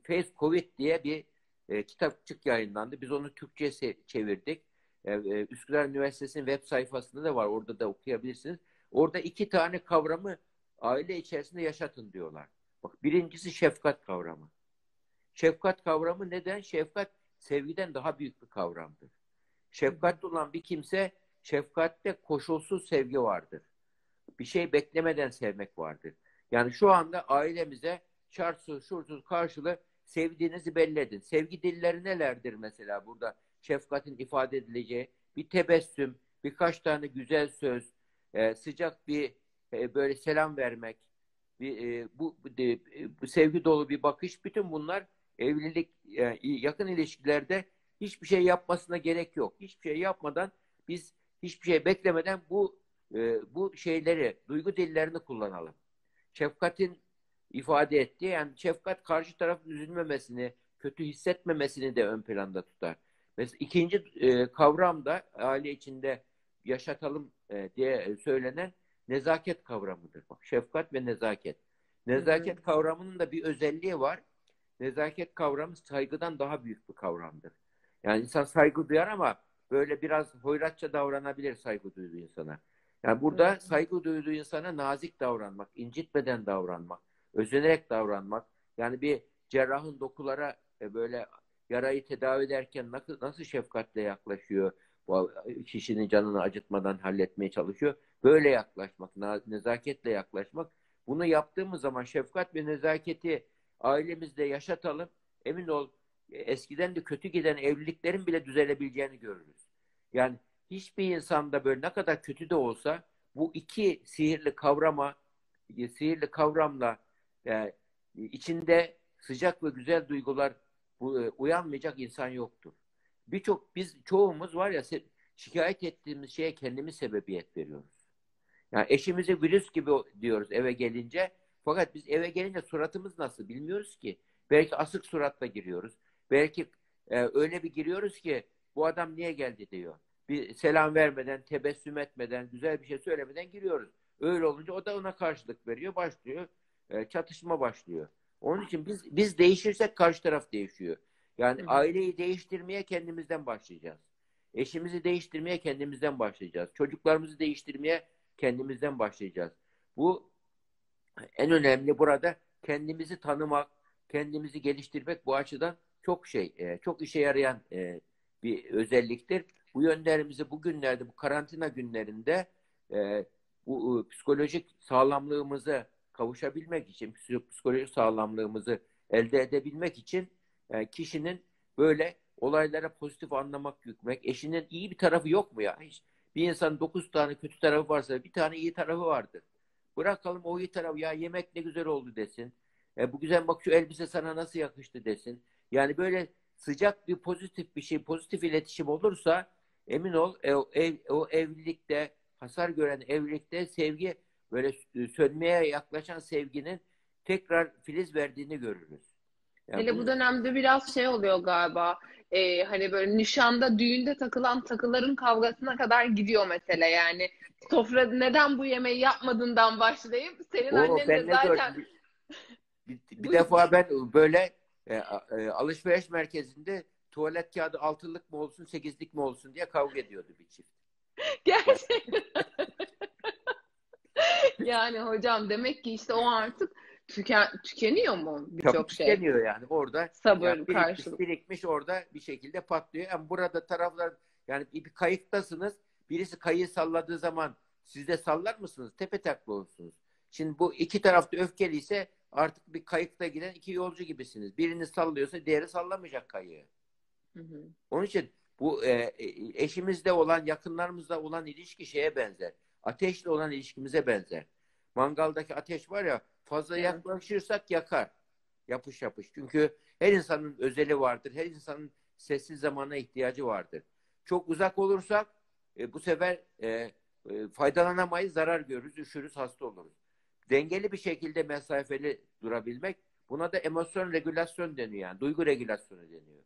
Face Covid diye bir e, kitapçık yayınlandı. Biz onu Türkçe çevirdik. E, e, Üsküdar Üniversitesi'nin web sayfasında da var. Orada da okuyabilirsiniz. Orada iki tane kavramı aile içerisinde yaşatın diyorlar. Bak birincisi şefkat kavramı. Şefkat kavramı neden? Şefkat sevgiden daha büyük bir kavramdır. Şefkatli olan bir kimse şefkatte koşulsuz sevgi vardır. Bir şey beklemeden sevmek vardır. Yani şu anda ailemize şartsız, şursuz karşılığı sevdiğinizi belli edin. Sevgi dilleri nelerdir mesela burada? Şefkatin ifade edileceği bir tebessüm, birkaç tane güzel söz, e, sıcak bir e, böyle selam vermek, bir, e, bu, de, bu sevgi dolu bir bakış, bütün bunlar evlilik, e, yakın ilişkilerde hiçbir şey yapmasına gerek yok. Hiçbir şey yapmadan biz hiçbir şey beklemeden bu e, bu şeyleri, duygu dillerini kullanalım. Şefkatin ifade ettiği yani şefkat karşı tarafın üzülmemesini, kötü hissetmemesini de ön planda tutar. Mesela ikinci e, kavram da aile içinde yaşatalım e, diye söylenen nezaket kavramıdır. Bak şefkat ve nezaket. Nezaket Hı-hı. kavramının da bir özelliği var. Nezaket kavramı saygıdan daha büyük bir kavramdır. Yani insan saygı duyar ama böyle biraz hoyratça davranabilir saygı duyduğu insana. Yani burada Hı-hı. saygı duyduğu insana nazik davranmak, incitmeden davranmak, özenerek davranmak. Yani bir cerrahın dokulara e, böyle yarayı tedavi ederken nasıl, nasıl şefkatle yaklaşıyor, kişinin canını acıtmadan halletmeye çalışıyor. Böyle yaklaşmak, nezaketle yaklaşmak. Bunu yaptığımız zaman şefkat ve nezaketi ailemizde yaşatalım. Emin ol eskiden de kötü giden evliliklerin bile düzelebileceğini görürüz. Yani hiçbir insanda böyle ne kadar kötü de olsa bu iki sihirli kavrama, sihirli kavramla yani içinde sıcak ve güzel duygular e, uyanmayacak insan yoktur. Birçok biz çoğumuz var ya şikayet ettiğimiz şeye kendimiz sebebiyet veriyoruz. Yani eşimizi virüs gibi diyoruz eve gelince. Fakat biz eve gelince suratımız nasıl bilmiyoruz ki. Belki asık suratla giriyoruz. Belki e, öyle bir giriyoruz ki bu adam niye geldi diyor. Bir selam vermeden, tebessüm etmeden, güzel bir şey söylemeden giriyoruz. Öyle olunca o da ona karşılık veriyor, başlıyor. E, çatışma başlıyor. Onun için biz biz değişirsek karşı taraf değişiyor. Yani Hı. aileyi değiştirmeye kendimizden başlayacağız. Eşimizi değiştirmeye kendimizden başlayacağız. Çocuklarımızı değiştirmeye kendimizden başlayacağız. Bu en önemli burada kendimizi tanımak, kendimizi geliştirmek bu açıdan çok şey, e, çok işe yarayan e, bir özelliktir. Bu yönlerimizi bugünlerde, bu karantina günlerinde e, bu psikolojik sağlamlığımızı kavuşabilmek için, psikolojik sağlamlığımızı elde edebilmek için kişinin böyle olaylara pozitif anlamak yükmek, eşinin iyi bir tarafı yok mu ya? Hiç bir insanın dokuz tane kötü tarafı varsa bir tane iyi tarafı vardır. Bırakalım o iyi tarafı ya yemek ne güzel oldu desin. E, bu güzel bak şu elbise sana nasıl yakıştı desin. Yani böyle sıcak bir pozitif bir şey, pozitif iletişim olursa emin ol e, o, ev, o evlilikte hasar gören evlilikte sevgi böyle sönmeye yaklaşan sevginin tekrar filiz verdiğini görürüz. Yani Hele bu dönemde biraz şey oluyor galiba. E, hani böyle nişanda, düğünde takılan takıların kavgasına kadar gidiyor mesele yani. Sofra neden bu yemeği yapmadığından başlayıp senin Oo, annen de zaten... bir, [LAUGHS] bir defa ben böyle e, e, alışveriş merkezinde tuvalet kağıdı altılık mı olsun, sekizlik mi olsun diye kavga ediyordu bir çift. [LAUGHS] Gerçekten. [LAUGHS] yani hocam demek ki işte o artık tüken, tükeniyor mu birçok şey? Tükeniyor yani orada. Sabır, yani birikmiş, karşılık. Birikmiş orada bir şekilde patlıyor. Yani burada taraflar yani bir, kayıktasınız. Birisi kayığı salladığı zaman siz de sallar mısınız? Tepe taklı olursunuz. Şimdi bu iki tarafta öfkeli ise artık bir kayıkta giden iki yolcu gibisiniz. Birini sallıyorsa diğeri sallamayacak kayığı. Hı hı. Onun için bu e, e eşimizle olan, yakınlarımızla olan ilişki şeye benzer. Ateşle olan ilişkimize benzer. Mangaldaki ateş var ya Fazla evet. yaklaşırsak yakar. Yapış yapış. Çünkü her insanın özeli vardır. Her insanın sessiz zamana ihtiyacı vardır. Çok uzak olursak e, bu sefer e, e, faydalanamayız, zarar görürüz, üşürüz, hasta oluruz. Dengeli bir şekilde mesafeli durabilmek buna da emosyon regülasyon deniyor yani. Duygu regülasyonu deniyor.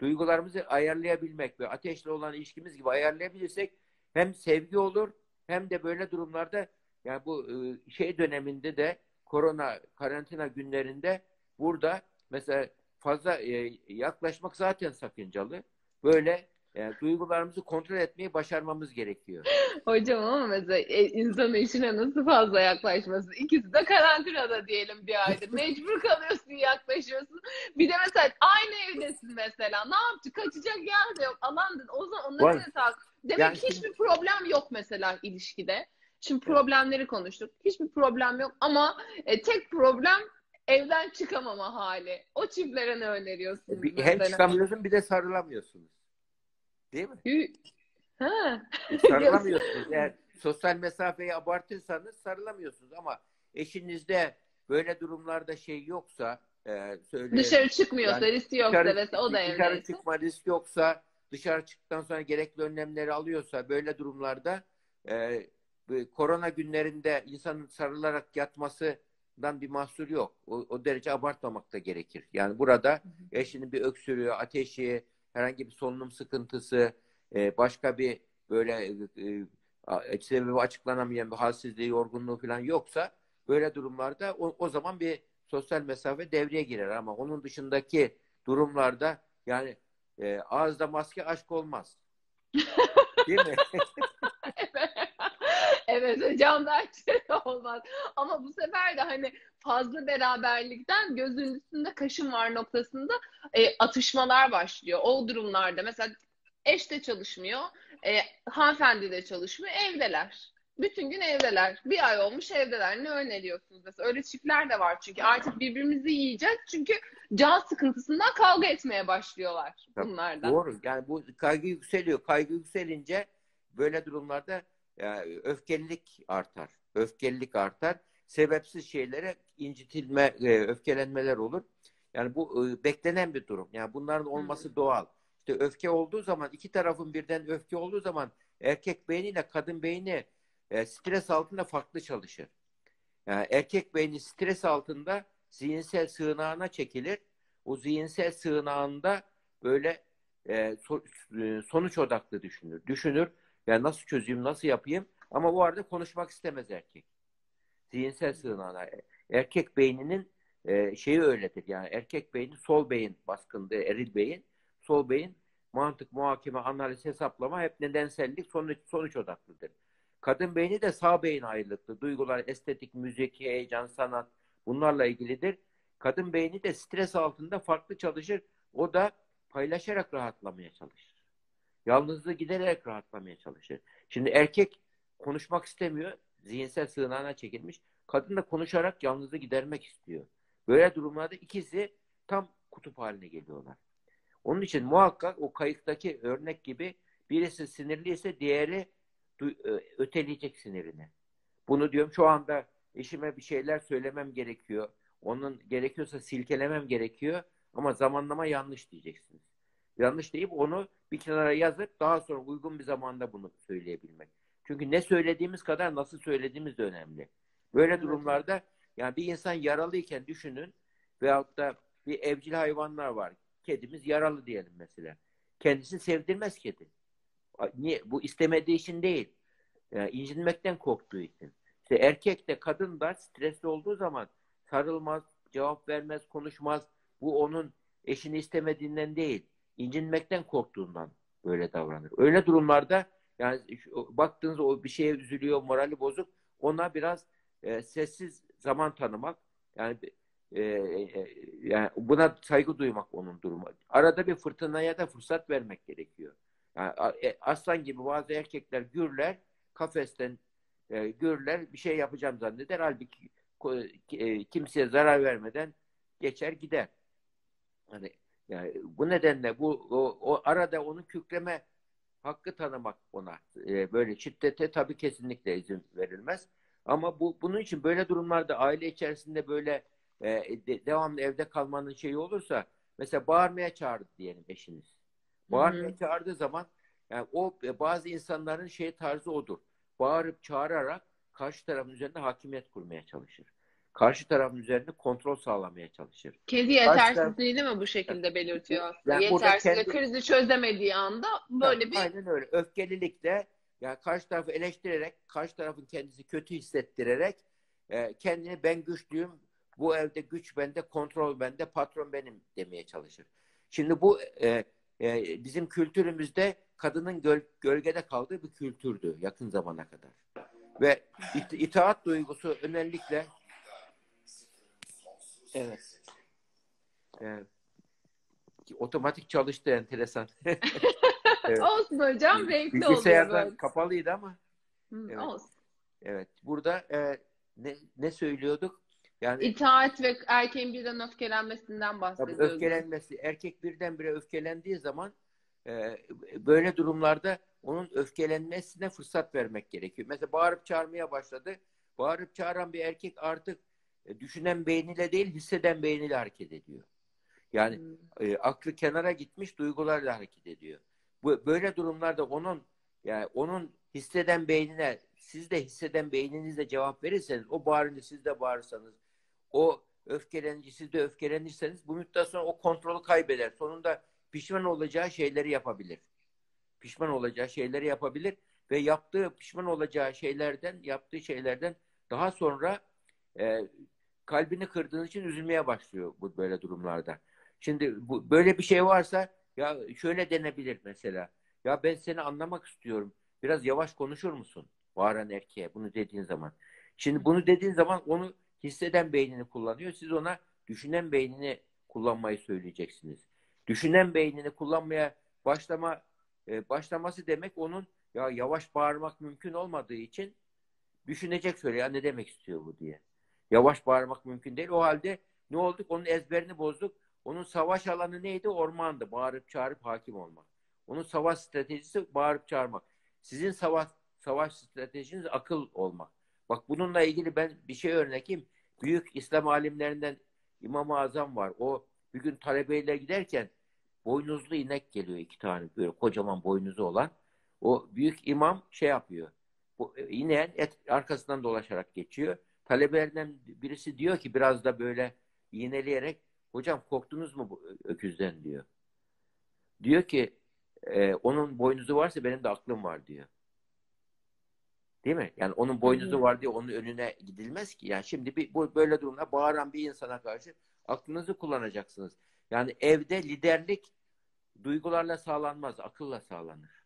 Duygularımızı ayarlayabilmek ve ateşle olan ilişkimiz gibi ayarlayabilirsek hem sevgi olur hem de böyle durumlarda yani bu e, şey döneminde de korona karantina günlerinde burada mesela fazla e, yaklaşmak zaten sakıncalı. Böyle yani duygularımızı kontrol etmeyi başarmamız gerekiyor. [LAUGHS] Hocam ama mesela e, insanın işine nasıl fazla yaklaşması? İkisi de karantinada diyelim bir aydır. [LAUGHS] Mecbur kalıyorsun yaklaşıyorsun. Bir de mesela aynı evdesin mesela. Ne yaptı? Kaçacak yer de yok. Alan o zaman onları da tak. Demek yani hiçbir problem yok mesela ilişkide. Şimdi problemleri konuştuk. Hiçbir problem yok ama e, tek problem evden çıkamama hali. O çiftlere ne öneriyorsunuz? Bir, hem çıkamıyorsun bir de sarılamıyorsunuz. Değil mi? Ha. E, [LAUGHS] sarılamıyorsunuz. Eğer sosyal mesafeyi abartırsanız sarılamıyorsunuz ama eşinizde böyle durumlarda şey yoksa e, söyle, dışarı çıkmıyorsa yani riski yoksa dışarı, mesela o da evdeyse. Dışarı çıkma riski yoksa dışarı çıktıktan sonra gerekli önlemleri alıyorsa böyle durumlarda e, korona günlerinde insanın sarılarak yatmasından bir mahsur yok. O, o derece abartmamak da gerekir. Yani burada eşinin bir öksürüğü, ateşi, herhangi bir solunum sıkıntısı, e, başka bir böyle e, e, sebebi açıklanamayan bir halsizliği, yorgunluğu falan yoksa böyle durumlarda o, o zaman bir sosyal mesafe devreye girer ama onun dışındaki durumlarda yani e, ağızda maske aşk olmaz. [LAUGHS] Değil mi? [LAUGHS] evet hocam bence de olmaz. Ama bu sefer de hani fazla beraberlikten gözün üstünde kaşın var noktasında e, atışmalar başlıyor. O durumlarda mesela eş de çalışmıyor, e, hanımefendi de çalışmıyor, evdeler. Bütün gün evdeler. Bir ay olmuş evdeler. Ne öneriyorsunuz mesela? Öyle çiftler de var çünkü. Artık birbirimizi yiyeceğiz. Çünkü can sıkıntısından kavga etmeye başlıyorlar bunlardan. Doğru. Yani bu kaygı yükseliyor. Kaygı yükselince böyle durumlarda yani öfkelilik artar. Öfkelilik artar. Sebepsiz şeylere incitilme, e, öfkelenmeler olur. Yani bu e, beklenen bir durum. Yani bunların olması hmm. doğal. İşte öfke olduğu zaman iki tarafın birden öfke olduğu zaman erkek beyniyle kadın beyni e, stres altında farklı çalışır. Yani erkek beyni stres altında zihinsel sığınağına çekilir. O zihinsel sığınağında böyle e, so, e, sonuç odaklı düşünür. Düşünür. Yani nasıl çözeyim, nasıl yapayım? Ama bu arada konuşmak istemez erkek. Zihinsel sığınağına. Erkek beyninin e, şeyi öyledir. Yani erkek beyni sol beyin baskındı, eril beyin. Sol beyin mantık, muhakeme, analiz, hesaplama hep nedensellik sonuç, sonuç odaklıdır. Kadın beyni de sağ beyin ayrılıklı. Duygular, estetik, müzik, heyecan, sanat bunlarla ilgilidir. Kadın beyni de stres altında farklı çalışır. O da paylaşarak rahatlamaya çalışır. Yalnızlığı giderek rahatlamaya çalışır. Şimdi erkek konuşmak istemiyor. Zihinsel sığınağına çekilmiş. Kadın da konuşarak yalnızlığı gidermek istiyor. Böyle durumlarda ikisi tam kutup haline geliyorlar. Onun için muhakkak o kayıktaki örnek gibi birisi sinirliyse diğeri e, öteleyecek sinirini. Bunu diyorum şu anda eşime bir şeyler söylemem gerekiyor. Onun gerekiyorsa silkelemem gerekiyor ama zamanlama yanlış diyeceksiniz. Yanlış deyip onu bir kenara yazıp daha sonra uygun bir zamanda bunu söyleyebilmek. Çünkü ne söylediğimiz kadar nasıl söylediğimiz de önemli. Böyle durumlarda yani bir insan yaralıyken düşünün veyahut da bir evcil hayvanlar var. Kedimiz yaralı diyelim mesela. Kendisi sevdirmez kedi. Niye? Bu istemediği için değil. Yani incinmekten korktuğu için. İşte erkek de kadın da stresli olduğu zaman sarılmaz, cevap vermez, konuşmaz. Bu onun eşini istemediğinden değil, incinmekten korktuğundan böyle davranır. Öyle durumlarda yani baktığınız o bir şeye üzülüyor, morali bozuk. Ona biraz e, sessiz zaman tanımak. Yani e, e, yani buna saygı duymak onun durumu. Arada bir fırtınaya da fırsat vermek gerekiyor. Yani e, aslan gibi bazı erkekler gürler, kafesten e, gürler bir şey yapacağım zanneder. Halbuki e, kimseye zarar vermeden geçer gider. Hani yani bu nedenle bu o, o arada onun kükreme hakkı tanımak ona e, böyle şiddete tabii kesinlikle izin verilmez. Ama bu bunun için böyle durumlarda aile içerisinde böyle e, de, devamlı evde kalmanın şeyi olursa mesela bağırmaya çağırdı diyelim eşiniz. Bağırmaya Hı-hı. çağırdığı zaman yani o e, bazı insanların şey tarzı odur. bağırıp çağırarak karşı tarafın üzerinde hakimiyet kurmaya çalışır. Karşı tarafın üzerinde kontrol sağlamaya çalışır. Kendi yetersizliğini mi bu şekilde belirtiyor aslında? Yani Yetersizliği, kendi- krizi çözemediği anda böyle bir Aynen öyle. Öfkelilikle yani karşı tarafı eleştirerek, karşı tarafın kendisi kötü hissettirerek e, kendini ben güçlüyüm, bu evde güç bende, kontrol bende, patron benim demeye çalışır. Şimdi bu e, e, bizim kültürümüzde kadının göl- gölgede kaldığı bir kültürdü yakın zamana kadar. Ve it- itaat duygusu özellikle evet. Evet. Otomatik çalıştı enteresan. [LAUGHS] Evet. olsun hocam renkli oluyor Bilgisayardan kapalıydı ama Hı, Evet. Olsun. evet. Burada e, ne, ne söylüyorduk? Yani İtaat ve erkeğin birden öfkelenmesinden tabii bahsediyoruz. öfkelenmesi, erkek birdenbire öfkelendiği zaman e, böyle durumlarda onun öfkelenmesine fırsat vermek gerekiyor. Mesela bağırıp çağırmaya başladı. Bağırıp çağıran bir erkek artık e, düşünen beyniyle değil, hisseden beyniyle hareket ediyor. Yani Hı. e, aklı kenara gitmiş duygularla hareket ediyor. Bu böyle durumlarda onun yani onun hisseden beynine siz de hisseden beyninizle cevap verirseniz o bağırınca siz de bağırırsanız o öfkelenince siz de öfkelenirseniz bu müddet sonra o kontrolü kaybeder. Sonunda pişman olacağı şeyleri yapabilir. Pişman olacağı şeyleri yapabilir ve yaptığı pişman olacağı şeylerden yaptığı şeylerden daha sonra e, kalbini kırdığın için üzülmeye başlıyor bu böyle durumlarda. Şimdi bu, böyle bir şey varsa ya şöyle denebilir mesela. Ya ben seni anlamak istiyorum. Biraz yavaş konuşur musun? Bağıran erkeğe bunu dediğin zaman. Şimdi bunu dediğin zaman onu hisseden beynini kullanıyor. Siz ona düşünen beynini kullanmayı söyleyeceksiniz. Düşünen beynini kullanmaya başlama e, başlaması demek onun ya yavaş bağırmak mümkün olmadığı için düşünecek söyle ya ne demek istiyor bu diye. Yavaş bağırmak mümkün değil. O halde ne olduk? Onun ezberini bozduk. Onun savaş alanı neydi? Ormandı. Bağırıp çağırıp hakim olmak. Onun savaş stratejisi bağırıp çağırmak. Sizin savaş savaş stratejiniz akıl olmak. Bak bununla ilgili ben bir şey örneğim. Büyük İslam alimlerinden İmam-ı Azam var. O bir gün talebeyle giderken boynuzlu inek geliyor iki tane böyle kocaman boynuzu olan. O büyük imam şey yapıyor. Bu e, ineğin et, arkasından dolaşarak geçiyor. Talebelerden birisi diyor ki biraz da böyle iğneleyerek hocam korktunuz mu bu öküzden diyor. Diyor ki e, onun boynuzu varsa benim de aklım var diyor. Değil mi? Yani onun boynuzu var diye onun önüne gidilmez ki. Yani şimdi bir, bu böyle durumda bağıran bir insana karşı aklınızı kullanacaksınız. Yani evde liderlik duygularla sağlanmaz, akılla sağlanır.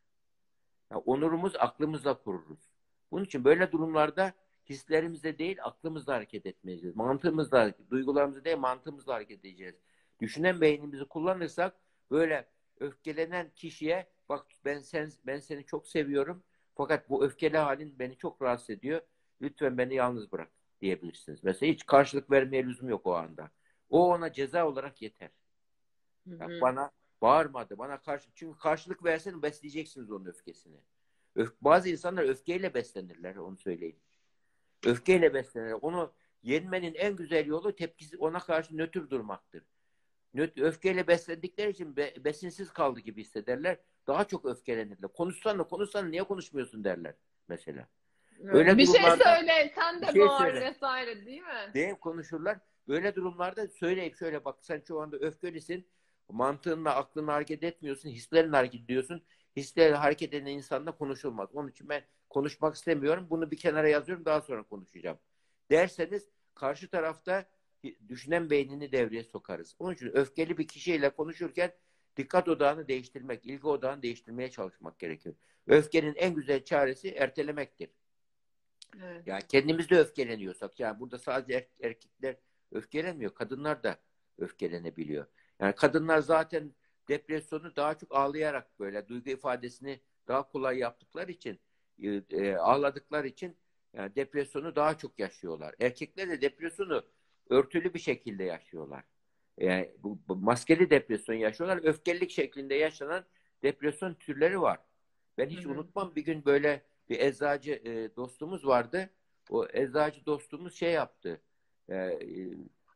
Yani onurumuz aklımızla kururuz. Bunun için böyle durumlarda hislerimizle değil aklımızla hareket etmeyeceğiz. Mantığımızla, duygularımızla değil mantığımızla hareket edeceğiz. Düşünen beynimizi kullanırsak böyle öfkelenen kişiye bak ben sen ben seni çok seviyorum fakat bu öfkeli halin beni çok rahatsız ediyor. Lütfen beni yalnız bırak diyebilirsiniz. Mesela hiç karşılık vermeye lüzum yok o anda. O ona ceza olarak yeter. Hı Ya hı. bana bağırmadı. Bana karşı çünkü karşılık versen besleyeceksiniz onun öfkesini. Öf, bazı insanlar öfkeyle beslenirler onu söyleyeyim. Öfkeyle beslenirler. Onu yenmenin en güzel yolu tepkisi ona karşı nötr durmaktır. Nöt, öfkeyle beslendikleri için be, besinsiz kaldı gibi hissederler. Daha çok öfkelenirler. Konuşsana konuşsana niye konuşmuyorsun derler mesela. Öyle bir şey söyle, sen de şey bağır söyle. vesaire değil mi? diye konuşurlar. Böyle durumlarda söyleyip şöyle bak sen şu anda öfkelisin. Mantığınla aklınla hareket etmiyorsun. Hislerinle hareket ediyorsun. Hislerle hareket eden insanla konuşulmaz. Onun için ben konuşmak istemiyorum. Bunu bir kenara yazıyorum. Daha sonra konuşacağım. Derseniz karşı tarafta düşünen beynini devreye sokarız. Onun için öfkeli bir kişiyle konuşurken dikkat odağını değiştirmek, ilgi odağını değiştirmeye çalışmak gerekiyor. Öfkenin en güzel çaresi ertelemektir. Evet. Yani kendimiz de öfkeleniyorsak, yani burada sadece er- erkekler öfkelenmiyor, kadınlar da öfkelenebiliyor. Yani kadınlar zaten depresyonu daha çok ağlayarak böyle duygu ifadesini daha kolay yaptıkları için, e, e, ağladıkları için yani depresyonu daha çok yaşıyorlar. Erkekler de depresyonu örtülü bir şekilde yaşıyorlar. Yani bu, bu maskeli depresyon yaşıyorlar. Öfkelilik şeklinde yaşanan depresyon türleri var. Ben hiç Hı hı. unutmam bir gün böyle bir eczacı e, dostumuz vardı. O eczacı dostumuz şey yaptı. E, e,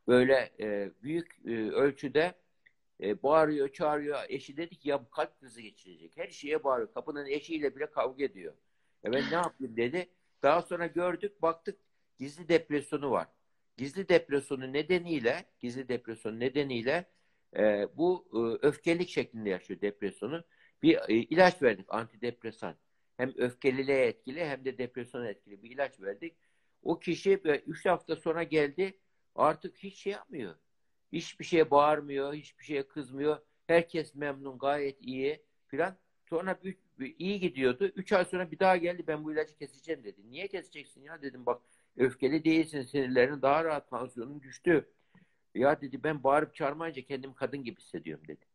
böyle e, büyük e, ölçüde e, bağırıyor, çağırıyor. Eşi dedi ki ya bu kalp krizi geçirecek. Her şeye bağırıyor. Kapının eşiyle bile kavga ediyor. E ben ne yapayım dedi. Daha sonra gördük baktık gizli depresyonu var. Gizli depresyonu nedeniyle gizli depresyon nedeniyle e, bu e, öfkelik şeklinde yaşıyor depresyonu. Bir e, ilaç verdik antidepresan. Hem öfkeliliğe etkili hem de depresyona etkili bir ilaç verdik. O kişi 3 hafta sonra geldi artık hiç şey yapmıyor. Hiçbir şeye bağırmıyor, hiçbir şeye kızmıyor. Herkes memnun, gayet iyi filan. Sonra bir, iyi gidiyordu. Üç ay sonra bir daha geldi ben bu ilacı keseceğim dedi. Niye keseceksin ya dedim bak öfkeli değilsin sinirlerin daha rahat tansiyonun düştü. Ya dedi ben bağırıp çağırmayınca kendimi kadın gibi hissediyorum dedi.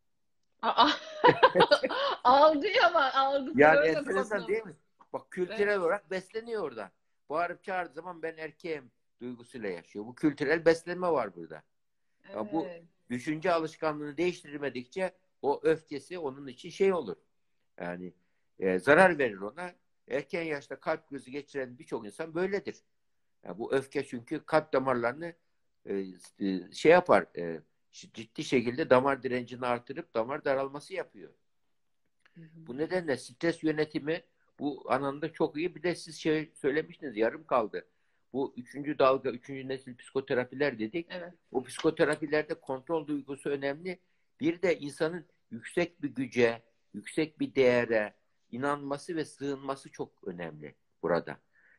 Algıya bak algısı Yani enteresan değil mi? Bak kültürel olarak besleniyor oradan. Bağırıp çağırdığı zaman ben erkeğim duygusuyla yaşıyor. Bu kültürel beslenme var burada. Ya bu- Evet. Düşünce alışkanlığını değiştirmedikçe o öfkesi onun için şey olur. Yani e, zarar verir ona. Erken yaşta kalp krizi geçiren birçok insan böyledir. Ya bu öfke çünkü kalp damarlarını e, e, şey yapar, e, ciddi şekilde damar direncini artırıp damar daralması yapıyor. Bu nedenle stres yönetimi bu anlamda çok iyi. Bir de siz şey söylemiştiniz, yarım kaldı. Bu üçüncü dalga, üçüncü nesil psikoterapiler dedik. Evet. O psikoterapilerde kontrol duygusu önemli. Bir de insanın yüksek bir güce, yüksek bir değere inanması ve sığınması çok önemli burada.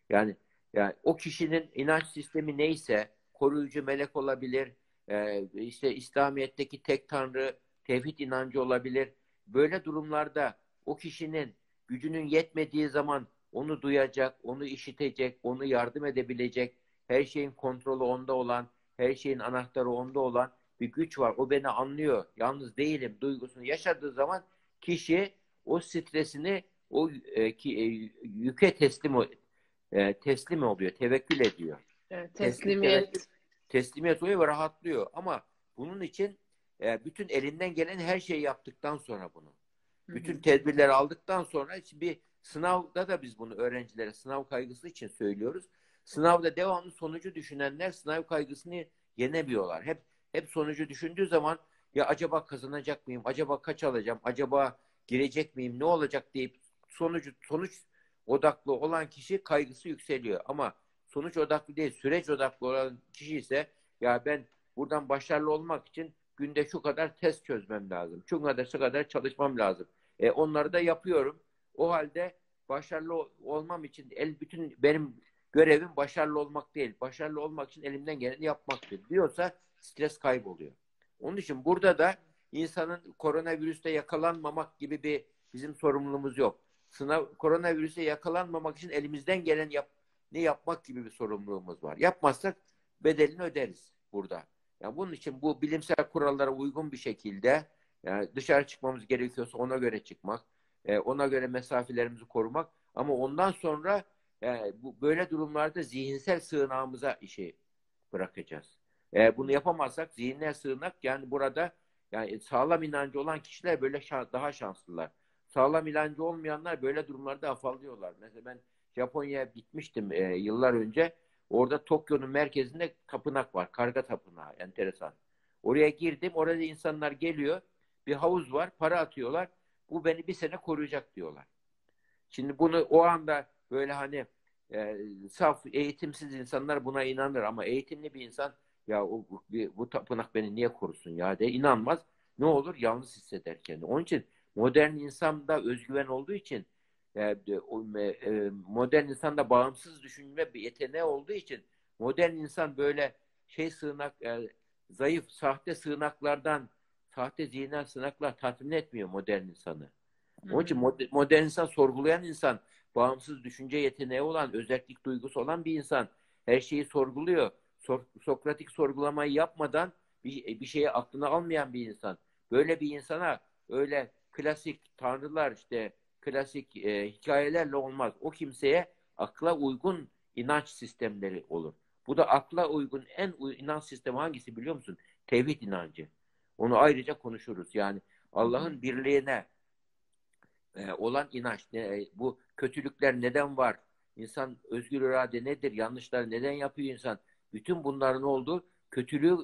Yani yani o kişinin inanç sistemi neyse koruyucu melek olabilir, e, işte İslamiyet'teki tek tanrı tevhid inancı olabilir. Böyle durumlarda o kişinin gücünün yetmediği zaman onu duyacak, onu işitecek, onu yardım edebilecek, her şeyin kontrolü onda olan, her şeyin anahtarı onda olan bir güç var. O beni anlıyor. Yalnız değilim duygusunu yaşadığı zaman kişi o stresini o e, ki, e, yüke teslim o- e, teslim oluyor, tevekkül ediyor. Evet, Teslim- teslimiyet. Teslimiyet oluyor ve rahatlıyor. Ama bunun için e, bütün elinden gelen her şeyi yaptıktan sonra bunu. Hı hı. Bütün tedbirleri aldıktan sonra bir sınavda da biz bunu öğrencilere sınav kaygısı için söylüyoruz. Sınavda devamlı sonucu düşünenler sınav kaygısını yenemiyorlar. Hep hep sonucu düşündüğü zaman ya acaba kazanacak mıyım? Acaba kaç alacağım? Acaba girecek miyim? Ne olacak deyip sonucu sonuç odaklı olan kişi kaygısı yükseliyor. Ama sonuç odaklı değil, süreç odaklı olan kişi ise ya ben buradan başarılı olmak için günde şu kadar test çözmem lazım. Şu kadar şu kadar çalışmam lazım. E, onları da yapıyorum. O halde başarılı ol- olmam için el bütün benim görevim başarılı olmak değil. Başarılı olmak için elimden geleni yapmaktır diyorsa stres kayboluyor. Onun için burada da insanın koronavirüste yakalanmamak gibi bir bizim sorumluluğumuz yok. Sınav koronavirüse yakalanmamak için elimizden gelen yap, ne yapmak gibi bir sorumluluğumuz var. Yapmazsak bedelini öderiz burada. Yani bunun için bu bilimsel kurallara uygun bir şekilde yani dışarı çıkmamız gerekiyorsa ona göre çıkmak, e, ona göre mesafelerimizi korumak ama ondan sonra e, bu böyle durumlarda zihinsel sığınağımıza işi bırakacağız. E, bunu yapamazsak zihinsel sığınak yani burada yani sağlam inancı olan kişiler böyle şan- daha şanslılar. Sağlam inancı olmayanlar böyle durumlarda afallıyorlar. Mesela ben Japonya'ya gitmiştim e, yıllar önce. Orada Tokyo'nun merkezinde tapınak var. Karga tapınağı. Enteresan. Oraya girdim. Orada insanlar geliyor. Bir havuz var. Para atıyorlar. Bu beni bir sene koruyacak diyorlar. Şimdi bunu o anda böyle hani e, saf eğitimsiz insanlar buna inanır ama eğitimli bir insan ya o, bu, bu tapınak beni niye korusun ya de inanmaz. Ne olur? Yalnız hisseder kendini. Onun için modern insanda özgüven olduğu için e, e, modern insanda bağımsız düşünme bir yeteneği olduğu için modern insan böyle şey sığınak e, zayıf sahte sığınaklardan sahte zihinsel sığınaklar tatmin etmiyor modern insanı. Onun için mod- modern insan sorgulayan insan, bağımsız düşünce yeteneği olan, özellik duygusu olan bir insan. Her şeyi sorguluyor. Sokratik sorgulamayı yapmadan bir, bir şeyi aklına almayan bir insan. Böyle bir insana öyle klasik tanrılar işte klasik e, hikayelerle olmaz. O kimseye akla uygun inanç sistemleri olur. Bu da akla uygun en uy- inanç sistemi hangisi biliyor musun? Tevhid inancı. Onu ayrıca konuşuruz. Yani Allah'ın birliğine, e, olan inanç. Ne, e, bu kötülükler neden var? İnsan özgür irade nedir? Yanlışlar neden yapıyor insan? Bütün bunların olduğu kötülüğü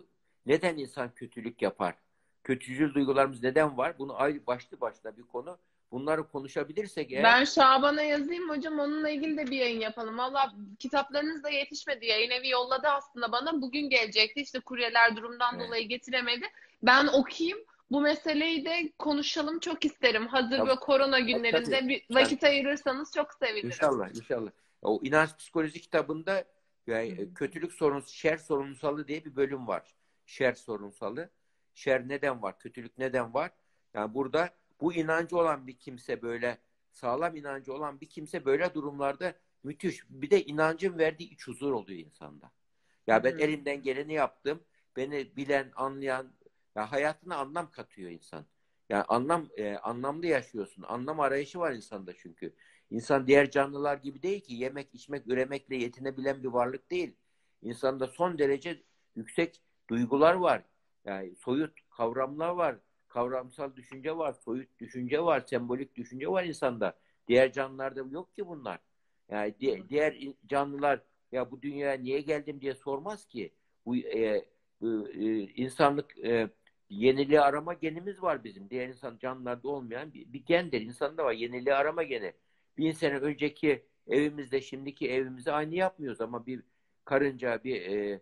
neden insan kötülük yapar? Kötücül duygularımız neden var? Bunu ayrı başlı başına bir konu. bunları konuşabilirsek eğer Ben Şaban'a yazayım hocam onunla ilgili de bir yayın yapalım. Valla kitaplarınız da yetişmedi. Yayın evi yolladı aslında bana. Bugün gelecekti. İşte kuryeler durumdan Evet. dolayı getiremedi. Ben okuyayım. Bu meseleyi de konuşalım çok isterim. Hazır Tabii. ve korona günlerinde Tabii. bir vakit ayırırsanız çok sevinirim. İnşallah, inşallah. O inanç psikoloji kitabında yani Hı hı. kötülük sorun, şer sorunsalı diye bir bölüm var. Şer sorunsalı. Şer neden var? Kötülük neden var? Yani burada bu inancı olan bir kimse böyle sağlam inancı olan bir kimse böyle durumlarda müthiş. Bir de inancın verdiği iç huzur oluyor insanda. Ya ben Hı. elimden geleni yaptım. Beni bilen, anlayan, ya hayatına anlam katıyor insan. Yani anlam e, anlamlı yaşıyorsun. Anlam arayışı var insanda çünkü. İnsan diğer canlılar gibi değil ki yemek, içmek, üremekle yetinebilen bir varlık değil. İnsanda son derece yüksek duygular var. Yani soyut kavramlar var. Kavramsal düşünce var, soyut düşünce var, sembolik düşünce var insanda. Diğer canlılarda yok ki bunlar. Yani di- diğer canlılar ya bu dünyaya niye geldim diye sormaz ki. Bu e, e, insanlık e, yeniliği arama genimiz var bizim. Diğer insan canlılarda olmayan bir, bir gendir. İnsanda var yeniliği arama geni. Bin sene önceki evimizde şimdiki evimizi aynı yapmıyoruz ama bir karınca, bir e,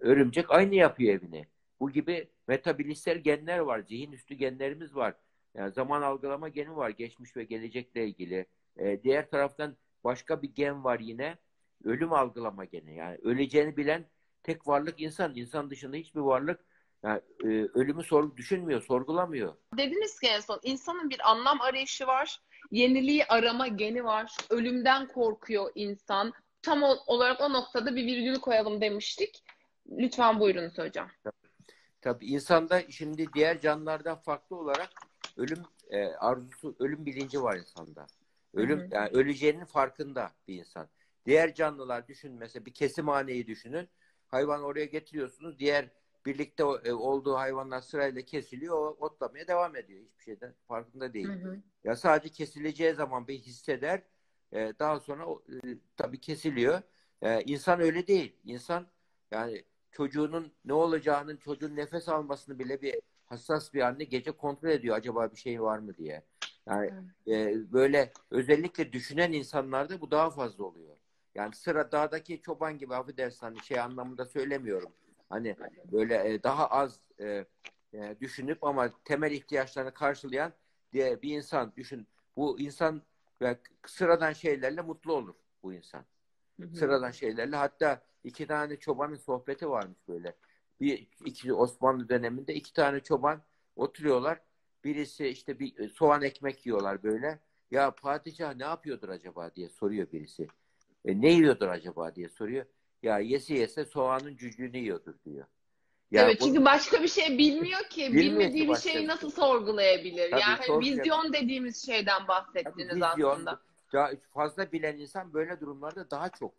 örümcek aynı yapıyor evini. Bu gibi metabilistsel genler var. Zihin üstü genlerimiz var. Yani zaman algılama geni var. Geçmiş ve gelecekle ilgili. E, diğer taraftan başka bir gen var yine. Ölüm algılama geni. Yani öleceğini bilen tek varlık insan. İnsan dışında hiçbir varlık yani, e, ölümü sor, düşünmüyor, sorgulamıyor. Dediniz ki en son insanın bir anlam arayışı var. Yeniliği arama geni var. Ölümden korkuyor insan. Tam olarak o noktada bir virgül koyalım demiştik. Lütfen buyurunuz hocam. Tabii insanda şimdi diğer canlılardan farklı olarak ölüm e, arzusu, ölüm bilinci var insanda. Ölüm, Hı hı. yani öleceğinin farkında bir insan. Diğer canlılar düşün mesela bir kesimhaneyi düşünün. Hayvan oraya getiriyorsunuz. Diğer birlikte e, olduğu hayvanlar sırayla kesiliyor. O otlamaya devam ediyor. Hiçbir şeyden farkında değil. Hı hı. Ya sadece kesileceği zaman bir hisseder. E, daha sonra e, tabii kesiliyor. E, insan öyle değil. İnsan yani çocuğunun ne olacağının, çocuğun nefes almasını bile bir hassas bir anne gece kontrol ediyor. Acaba bir şey var mı diye. Yani e, böyle özellikle düşünen insanlarda bu daha fazla oluyor. Yani sıra dağdaki çoban gibi affedersin hani şey anlamında söylemiyorum. Hani böyle e, daha az e, e, düşünüp ama temel ihtiyaçlarını karşılayan diye bir insan düşün. Bu insan ve sıradan şeylerle mutlu olur bu insan. Hı hı. Sıradan şeylerle hatta iki tane çobanın sohbeti varmış böyle. Bir iki Osmanlı döneminde iki tane çoban oturuyorlar. Birisi işte bir soğan ekmek yiyorlar böyle. Ya padişah ne yapıyordur acaba diye soruyor birisi. E, ne yiyordur acaba diye soruyor. Ya yese yese soğanın cücüğünü yiyordur diyor. Ya evet bu- çünkü başka bir şey bilmiyor ki. Bilmiyor Bilmediği bir şeyi nasıl şey. sorgulayabilir? Tabii, yani hani sorgulayabilir. vizyon dediğimiz şeyden Tabii bahsettiniz vizyon, aslında. daha fazla bilen insan böyle durumlarda daha çok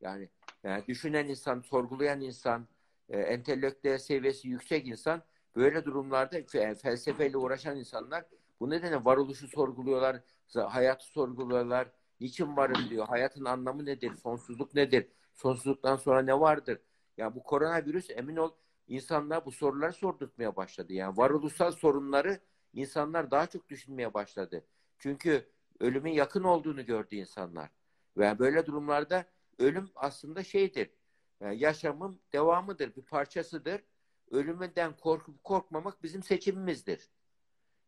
yani, yani düşünen insan, sorgulayan insan, e, entelektüel seviyesi yüksek insan böyle durumlarda fe- felsefeyle uğraşan insanlar bu nedenle varoluşu sorguluyorlar, hayatı sorguluyorlar. Niçin varım diyor. Hayatın anlamı nedir? Sonsuzluk nedir? Sonsuzluktan sonra ne vardır? Ya bu koronavirüs emin ol insanlar bu soruları sordurtmaya başladı. Yani varoluşsal sorunları insanlar daha çok düşünmeye başladı. Çünkü ölümün yakın olduğunu gördü insanlar. Ve böyle durumlarda ölüm aslında şeydir. Yani yaşamın devamıdır, bir parçasıdır. Ölümünden korkup korkmamak bizim seçimimizdir.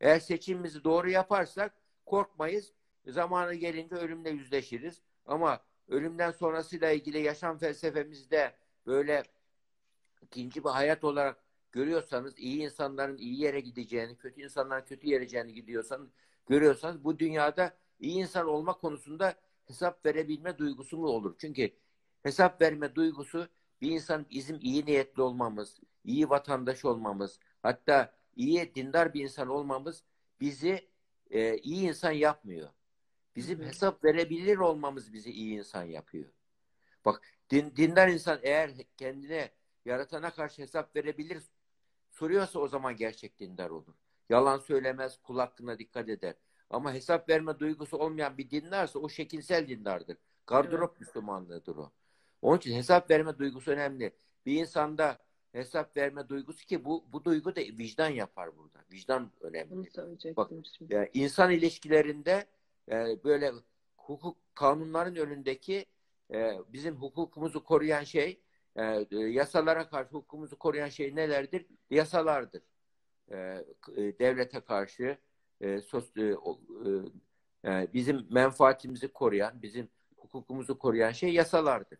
Eğer seçimimizi doğru yaparsak korkmayız. Zamanı gelince ölümle yüzleşiriz. Ama ölümden sonrasıyla ilgili yaşam felsefemizde böyle ikinci bir hayat olarak görüyorsanız, iyi insanların iyi yere gideceğini, kötü insanların kötü yere gideceğini gidiyorsanız, görüyorsanız bu dünyada iyi insan olma konusunda hesap verebilme duygusu mu olur? Çünkü hesap verme duygusu bir insan bizim iyi niyetli olmamız, iyi vatandaş olmamız, hatta iyi dindar bir insan olmamız bizi e, iyi insan yapmıyor. Bizim Hı hı. hesap verebilir olmamız bizi iyi insan yapıyor. Bak din, dindar insan eğer kendine yaratana karşı hesap verebilir soruyorsa o zaman gerçek dindar olur. Yalan söylemez, kul hakkına dikkat eder. Ama hesap verme duygusu olmayan bir dindarsa o şekilsel dindardır. Gardırop Müslümanlığıdır o. Onun için hesap verme duygusu önemli. Bir insanda hesap verme duygusu ki bu bu duygu da vicdan yapar burada. Vicdan önemli. Bak, şimdi. Yani insan ilişkilerinde e, böyle hukuk kanunların önündeki e, bizim hukukumuzu koruyan şey e, e, yasalara karşı hukukumuzu koruyan şey nelerdir? Yasalardır. E, e, devlete karşı e, sos, e, e, e, bizim menfaatimizi koruyan, bizim hukukumuzu koruyan şey yasalardır.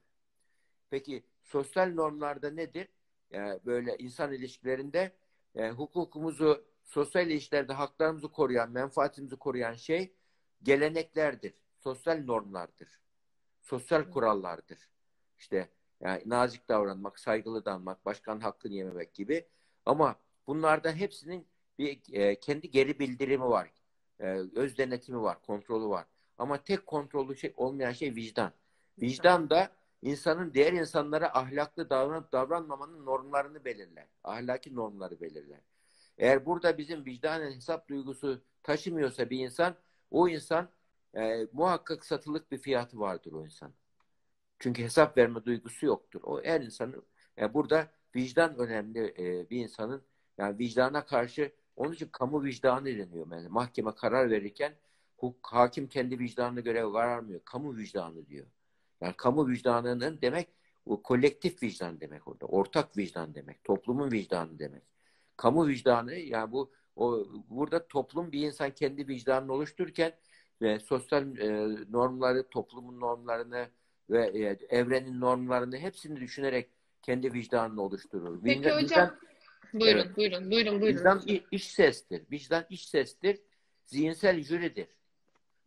Peki sosyal normlarda nedir? Yani böyle insan ilişkilerinde e, hukukumuzu, sosyal ilişkilerde haklarımızı koruyan, menfaatimizi koruyan şey geleneklerdir, sosyal normlardır, sosyal kurallardır. İşte yani nazik davranmak, saygılı davranmak, başkanın hakkını yememek gibi. Ama bunlardan hepsinin bir e, kendi geri bildirimi var. E, öz denetimi var, kontrolü var. Ama tek kontrolü şey olmayan şey vicdan. Vicdan da insanın diğer insanlara ahlaklı davranıp davranmamanın normlarını belirler. Ahlaki normları belirler. Eğer burada bizim vicdanen hesap duygusu taşımıyorsa bir insan, o insan e, muhakkak satılık bir fiyatı vardır o insan. Çünkü hesap verme duygusu yoktur. O her insanın yani burada vicdan önemli e, bir insanın yani vicdana karşı onun için kamu vicdanı deniyor. Yani mahkeme karar verirken hukuk, hakim kendi vicdanına göre kararmıyor. Kamu vicdanı diyor. Yani kamu vicdanının demek o kolektif vicdan demek orada. Ortak vicdan demek. Toplumun vicdanı demek. Kamu vicdanı yani bu o burada toplum bir insan kendi vicdanını oluştururken ve sosyal e, normları, toplumun normlarını ve e, evrenin normlarını hepsini düşünerek kendi vicdanını oluşturur. Peki Vicdan, hocam vicdan, buyurun evet. buyurun buyurun buyurun. vicdan iç, sestir. Vicdan iç sestir. Zihinsel jüridir.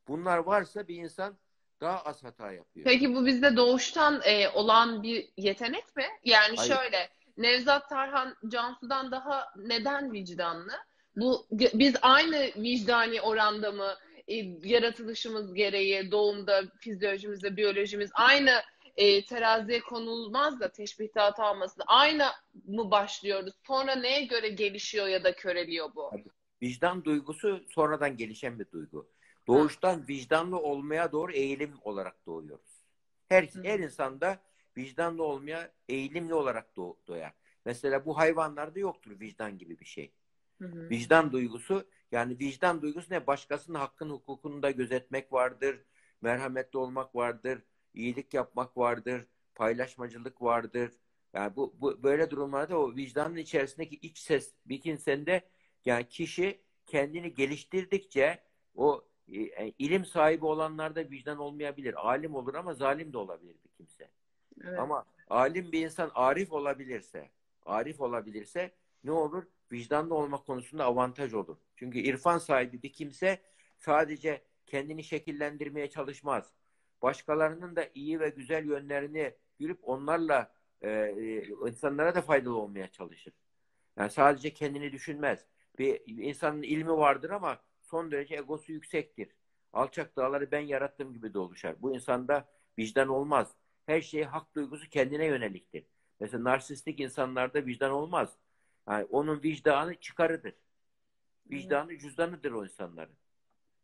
Bunlar varsa bir insan daha az hata yapıyor. Peki bu bizde doğuştan e, olan bir yetenek mi? Yani Hayır. şöyle Nevzat Tarhan Cansu'dan daha neden vicdanlı? Bu biz aynı vicdani oranda mı e, yaratılışımız gereği doğumda fizyolojimizde biyolojimiz aynı e, teraziye konulmaz da teşbihte hata olmasın. Aynı mı başlıyoruz? Sonra neye göre gelişiyor ya da köreliyor bu? Vicdan duygusu sonradan gelişen bir duygu. Doğuştan vicdanlı olmaya doğru eğilim olarak doğuyoruz. Her, Hı. her insanda vicdanlı olmaya eğilimli olarak doğ, doğar. Mesela bu hayvanlarda yoktur vicdan gibi bir şey. Hı hı. Vicdan duygusu yani vicdan duygusu ne? Başkasının hakkını hukukunu da gözetmek vardır. Merhametli olmak vardır. iyilik yapmak vardır. Paylaşmacılık vardır. Yani bu, bu böyle durumlarda o vicdanın içerisindeki iç ses bir insende yani kişi kendini geliştirdikçe o e, ilim sahibi olanlarda vicdan olmayabilir. Alim olur ama zalim de olabilir bir kimse. Evet. Ama alim bir insan arif olabilirse, arif olabilirse ne olur? Vicdanlı olmak konusunda avantaj olur. Çünkü irfan sahibi bir kimse sadece kendini şekillendirmeye çalışmaz. Başkalarının da iyi ve güzel yönlerini görüp onlarla e, e, insanlara da faydalı olmaya çalışır. Yani sadece kendini düşünmez. Bir insanın ilmi vardır ama son derece egosu yüksektir. Alçak dağları ben yarattığım gibi de oluşar. Bu insanda vicdan olmaz. Her şey hak duygusu kendine yöneliktir. Mesela narsistik insanlarda vicdan olmaz. Yani onun vicdanı çıkarıdır. Vicdanı cüzdanıdır o insanların.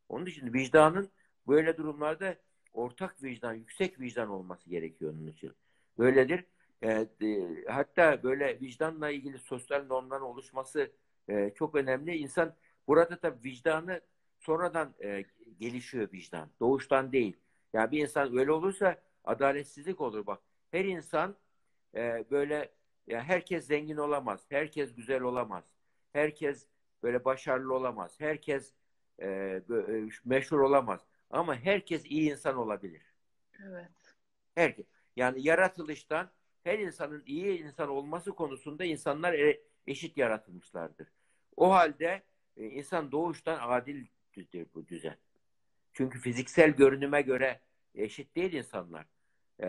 Onun için vicdanın böyle durumlarda ortak vicdan, yüksek vicdan olması gerekiyor onun için. Böyledir. E, e, hatta böyle vicdanla ilgili sosyal normların oluşması e, çok önemli. İnsan burada da vicdanı sonradan e, gelişiyor vicdan. Doğuştan değil. Yani bir insan öyle olursa adaletsizlik olur bak. Her insan e, böyle ya herkes zengin olamaz. Herkes güzel olamaz. Herkes böyle başarılı olamaz. Herkes e, e, meşhur olamaz. Ama herkes iyi insan olabilir. Evet. Herkes. Yani yaratılıştan her insanın iyi insan olması konusunda insanlar e- eşit yaratılmışlardır. O halde e, insan doğuştan adildir bu düzen. Çünkü fiziksel görünüme göre eşit değil insanlar. E,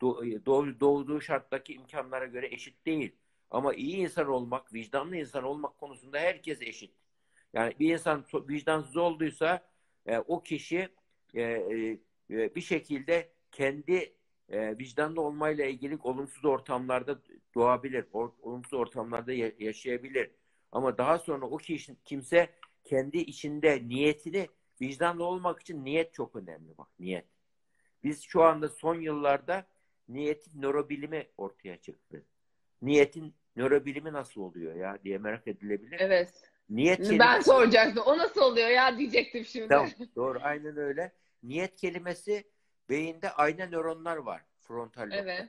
do- doğ- doğduğu şarttaki imkanlara göre eşit değil. Ama iyi insan olmak, vicdanlı insan olmak konusunda herkes eşit. Yani bir insan vicdansız olduysa e, o kişi e, e, e, bir şekilde kendi e, vicdanlı olmayla ilgili olumsuz ortamlarda doğabilir. Olumsuz ortamlarda ya- yaşayabilir. Ama daha sonra o kişi, kimse kendi içinde niyetini vicdanlı olmak için niyet çok önemli bak niyet. Biz şu anda son yıllarda niyetin nörobilimi ortaya çıktı. Niyetin nörobilimi nasıl oluyor ya diye merak edilebilir. Evet. Niyet Ben kelimesi- soracaktım. O nasıl oluyor ya diyecektim şimdi. Tamam, doğru aynen öyle. Niyet kelimesi beyinde ayna nöronlar var. Frontal lobda. Evet.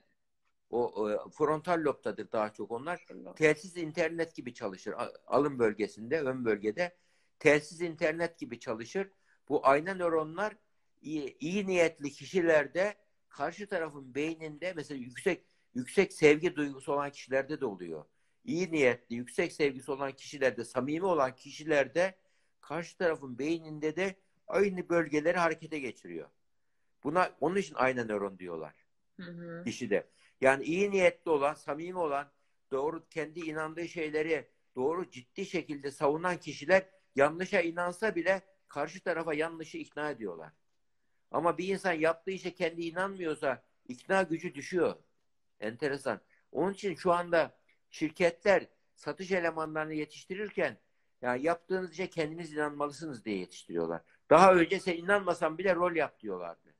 O, o frontal lobtadır daha çok onlar. Telsiz internet gibi çalışır. Alın bölgesinde, ön bölgede telsiz internet gibi çalışır. Bu ayna nöronlar iyi, iyi niyetli kişilerde karşı tarafın beyninde mesela yüksek yüksek sevgi duygusu olan kişilerde de oluyor. İyi niyetli, yüksek sevgisi olan kişilerde, samimi olan kişilerde karşı tarafın beyninde de aynı bölgeleri harekete geçiriyor. Buna onun için ayna nöron diyorlar Hı hı. kişide. Yani iyi niyetli olan, samimi olan, doğru kendi inandığı şeyleri doğru ciddi şekilde savunan kişiler yanlışa inansa bile karşı tarafa yanlışı ikna ediyorlar. Ama bir insan yaptığı işe kendi inanmıyorsa ikna gücü düşüyor. Enteresan. Onun için şu anda şirketler satış elemanlarını yetiştirirken yani yaptığınız işe kendiniz inanmalısınız diye yetiştiriyorlar. Daha önce sen inanmasan bile rol yap diyorlardı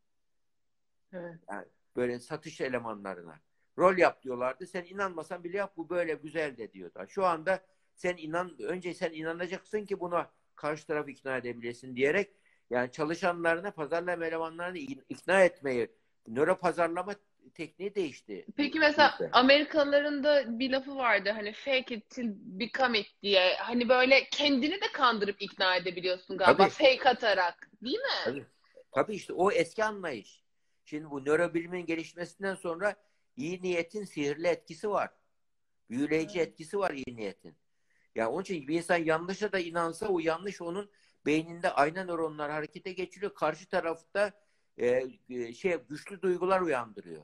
Evet. böyle satış elemanlarına. Rol yap diyorlardı. Sen inanmasan bile yap bu böyle güzel de diyorlar. Şu anda sen inan önce sen inanacaksın ki buna karşı tarafı ikna edebilesin diyerek yani çalışanlarına pazarlama elemanlarını ikna etmeyi nöro pazarlama tekniği değişti. Peki mesela Bizde. Amerikalıların da bir lafı vardı hani fake it till become it diye. Hani böyle kendini de kandırıp ikna edebiliyorsun galiba Tabii. fake atarak. Değil mi? Tabii. Tabii işte o eski anlayış. Şimdi bu nörobilimin gelişmesinden sonra iyi niyetin sihirli etkisi var. Büyüleyici Evet. etkisi var iyi niyetin. Yani onun için bir insan yanlışa da inansa o yanlış onun beyninde ayna nöronlar harekete geçiriyor. Karşı tarafta e, e, şey güçlü duygular uyandırıyor.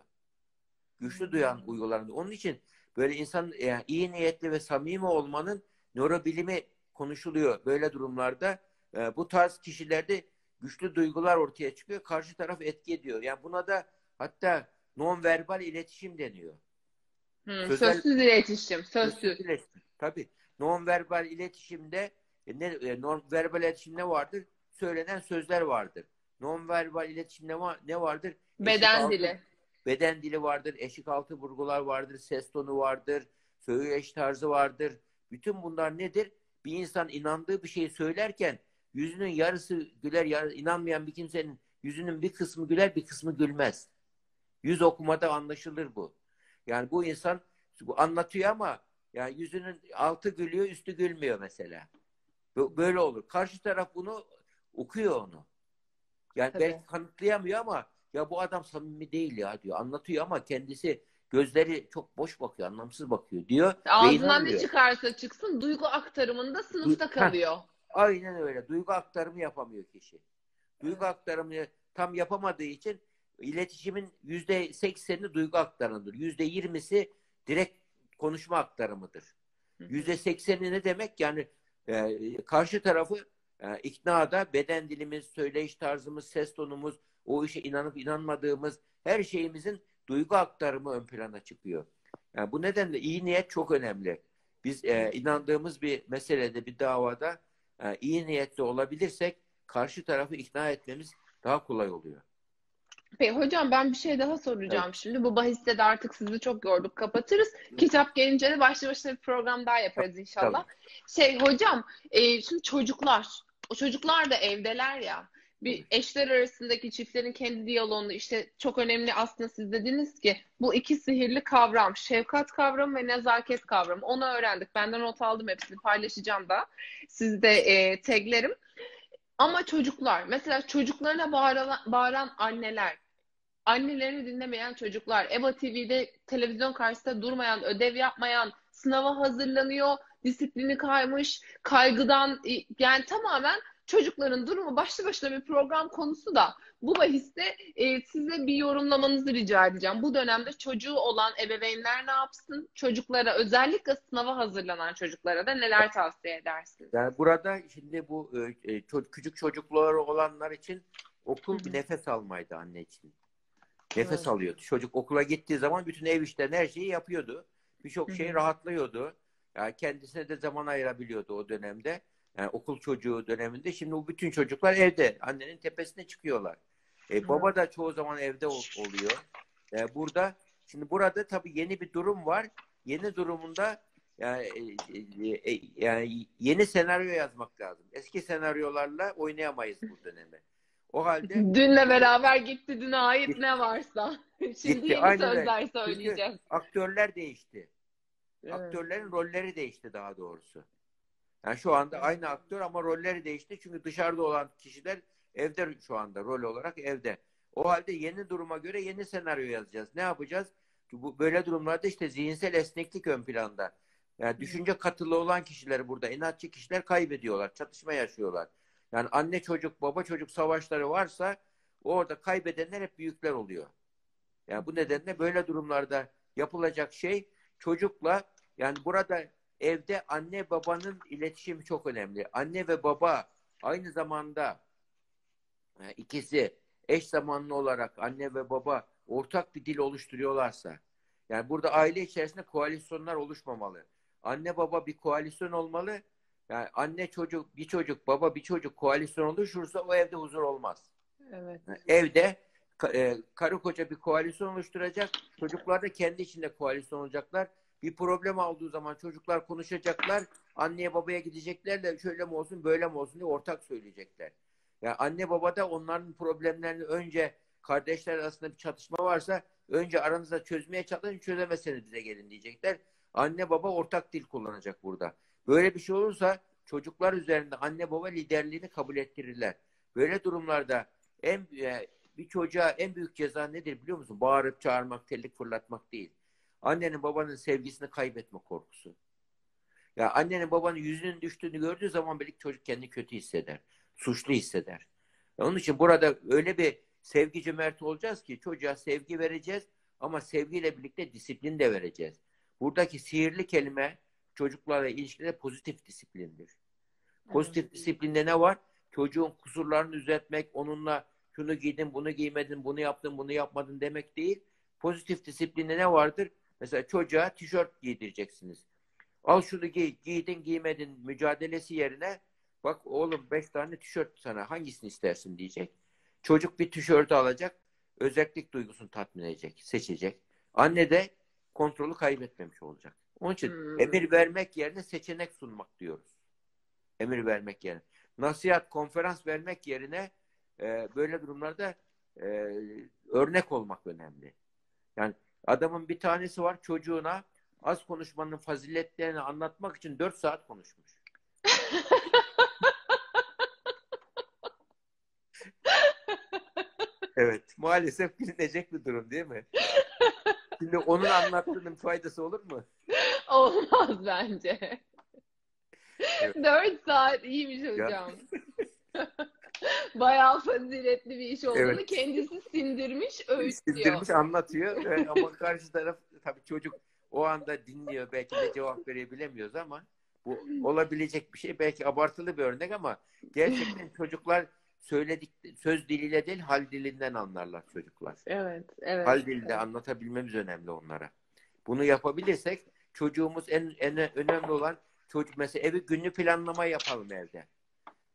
Güçlü duyan Hmm. duygular. Onun için böyle insan yani iyi niyetli ve samimi olmanın nörobilimi konuşuluyor. Böyle durumlarda e, bu tarz kişilerde güçlü duygular ortaya çıkıyor. Karşı taraf etki ediyor. Yani buna da hatta non-verbal iletişim deniyor. Sözel- sözsüz iletişim. Sözsüz. iletişim. Tabii. Non-verbal iletişimde e, ne e, non-verbal iletişim ne vardır? Söylenen sözler vardır. Non-verbal iletişim ne, var, ne vardır? Eşik Beden altı- dili. Beden dili vardır, eşik altı vurgular vardır, ses tonu vardır, söyleyiş tarzı vardır. Bütün bunlar nedir? Bir insan inandığı bir şeyi söylerken yüzünün yarısı güler, yarı, inanmayan bir kimsenin yüzünün bir kısmı güler, bir kısmı gülmez. Yüz okumada anlaşılır bu. Yani bu insan bu anlatıyor ama yani yüzünün altı gülüyor, üstü gülmüyor mesela. Böyle olur. Karşı taraf bunu okuyor onu. Yani Tabii. belki kanıtlayamıyor ama ya bu adam samimi değil ya diyor. Anlatıyor ama kendisi gözleri çok boş bakıyor, anlamsız bakıyor diyor. Ağzından ne çıkarsa çıksın duygu aktarımında sınıfta kalıyor. Aynen öyle. Duygu aktarımı yapamıyor kişi. Duygu aktarımını tam yapamadığı için iletişimin yüzde sekseni duygu aktarımıdır. Yüzde yirmisi direkt konuşma aktarımıdır. Yüzde sekseni ne demek? Yani e, karşı tarafı e, iknada beden dilimiz, söyleyiş tarzımız, ses tonumuz, o işe inanıp inanmadığımız her şeyimizin duygu aktarımı ön plana çıkıyor. Yani bu nedenle iyi niyet çok önemli. Biz e, inandığımız bir meselede, bir davada e, iyi niyetli olabilirsek karşı tarafı ikna etmemiz daha kolay oluyor. Peki hocam ben bir şey daha soracağım şimdi. Bu bahiste de artık sizi çok yorduk kapatırız. Kitap gelince de başlı başına bir program daha yaparız inşallah. Şey hocam e, şimdi çocuklar o çocuklar da evdeler ya bir eşler arasındaki çiftlerin kendi diyaloğunu işte çok önemli aslında siz dediniz ki bu iki sihirli kavram şefkat kavramı ve nezaket kavramı onu öğrendik. Benden not aldım hepsini paylaşacağım da sizde e, taglerim. Ama çocuklar mesela çocuklarına bağıran, bağıran anneler annelerini dinlemeyen çocuklar, EBA TV'de televizyon karşısında durmayan, ödev yapmayan, sınava hazırlanıyor, disiplini kaymış, kaygıdan yani tamamen çocukların durumu başlı başına bir program konusu da bu bahiste e, size bir yorumlamanızı rica edeceğim. Bu dönemde çocuğu olan ebeveynler ne yapsın? Çocuklara özellikle sınava hazırlanan çocuklara da neler tavsiye edersiniz? Yani burada şimdi bu e, e, ço- küçük çocukları olanlar için okul bir nefes almaydı anne için. Nefes Evet. alıyordu. Çocuk okula gittiği zaman bütün ev işlerini her şeyi yapıyordu. Birçok şey rahatlıyordu. Yani kendisine de zaman ayırabiliyordu o dönemde. Yani okul çocuğu döneminde. Şimdi bu bütün çocuklar evde. Annenin tepesine çıkıyorlar. E, baba da çoğu zaman evde ol- oluyor. E, burada şimdi burada tabii yeni bir durum var. Yeni durumunda yani, e, e, yani yeni senaryo yazmak lazım. Eski senaryolarla oynayamayız bu dönemi. O halde [LAUGHS] Dünle beraber gitti düne ait ne varsa. [LAUGHS] Şimdi Gitti, yeni aynen öyle. sözler Çünkü söyleyeceğiz. aktörler değişti. Evet. Aktörlerin rolleri değişti daha doğrusu. Yani şu anda aynı aktör ama rolleri değişti. Çünkü dışarıda olan kişiler evde şu anda rol olarak evde. O halde yeni duruma göre yeni senaryo yazacağız. Ne yapacağız? Bu böyle durumlarda işte zihinsel esneklik ön planda. Yani düşünce katılı olan kişiler burada, inatçı kişiler kaybediyorlar, çatışma yaşıyorlar. Yani anne çocuk, baba çocuk savaşları varsa orada kaybedenler hep büyükler oluyor. Yani bu nedenle böyle durumlarda yapılacak şey çocukla yani burada evde anne babanın iletişimi çok önemli. Anne ve baba aynı zamanda e, ikisi eş zamanlı olarak anne ve baba ortak bir dil oluşturuyorlarsa yani burada aile içerisinde koalisyonlar oluşmamalı. Anne baba bir koalisyon olmalı. Yani anne çocuk bir çocuk baba bir çocuk koalisyon oluşursa o evde huzur olmaz. Evet. Evde e, karı koca bir koalisyon oluşturacak. Çocuklar da kendi içinde koalisyon olacaklar. Bir problem olduğu zaman çocuklar konuşacaklar. Anneye babaya gidecekler de şöyle mi olsun böyle mi olsun diye ortak söyleyecekler. Yani anne baba da onların problemlerini önce kardeşler arasında bir çatışma varsa önce aranızda çözmeye çalışın çözemezseniz bize gelin diyecekler. Anne baba ortak dil kullanacak burada. Böyle bir şey olursa çocuklar üzerinde anne baba liderliğini kabul ettirirler. Böyle durumlarda en e, bir çocuğa en büyük ceza nedir biliyor musun? Bağırıp çağırmak, tellik fırlatmak değil. Annenin babanın sevgisini kaybetme korkusu. Ya annenin babanın yüzünün düştüğünü gördüğü zaman belki çocuk kendini kötü hisseder. Suçlu hisseder. Onun için burada öyle bir sevgi cömerti olacağız ki çocuğa sevgi vereceğiz ama sevgiyle birlikte disiplin de vereceğiz. Buradaki sihirli kelime çocuklarla ilişkide pozitif disiplindir. Pozitif Evet. disiplinde ne var? Çocuğun kusurlarını düzeltmek, onunla şunu giydin, bunu giymedin, bunu yaptın, bunu yapmadın demek değil. Pozitif disiplinde ne vardır? Mesela çocuğa tişört giydireceksiniz. Al şunu giy, giydin, giymedin mücadelesi yerine bak oğlum beş tane tişört sana hangisini istersin diyecek. Çocuk bir tişörtü alacak, özellik duygusunu tatmin edecek, seçecek. Anne de kontrolü kaybetmemiş olacak. Onun için Hmm. emir vermek yerine seçenek sunmak diyoruz. Emir vermek yerine. Nasihat, konferans vermek yerine e, böyle durumlarda e, örnek olmak önemli. Yani adamın bir tanesi var çocuğuna az konuşmanın faziletlerini anlatmak için 4 saat konuşmuş. [LAUGHS] Evet. Maalesef bilinecek bir durum değil mi? [LAUGHS] Şimdi onun anlattığının faydası olur mu? Olmaz bence. Evet. 4 saat iyiymiş hocam. [LAUGHS] Bayağı faziletli bir iş olduğunu Evet. kendisi sindirmiş, öğütlüyor. Sindirmiş anlatıyor Evet, ama karşı taraf tabii çocuk o anda dinliyor belki de cevap verebilemiyoruz ama bu olabilecek bir şey belki abartılı bir örnek ama gerçekten [LAUGHS] çocuklar söyledik söz diliyle değil hal dilinden anlarlar çocuklar. Evet, evet. Hal dilde anlatabilmemiz önemli onlara. Bunu yapabilirsek çocuğumuz en, en önemli olan çocuk mesela evi günlü planlama yapalım evde.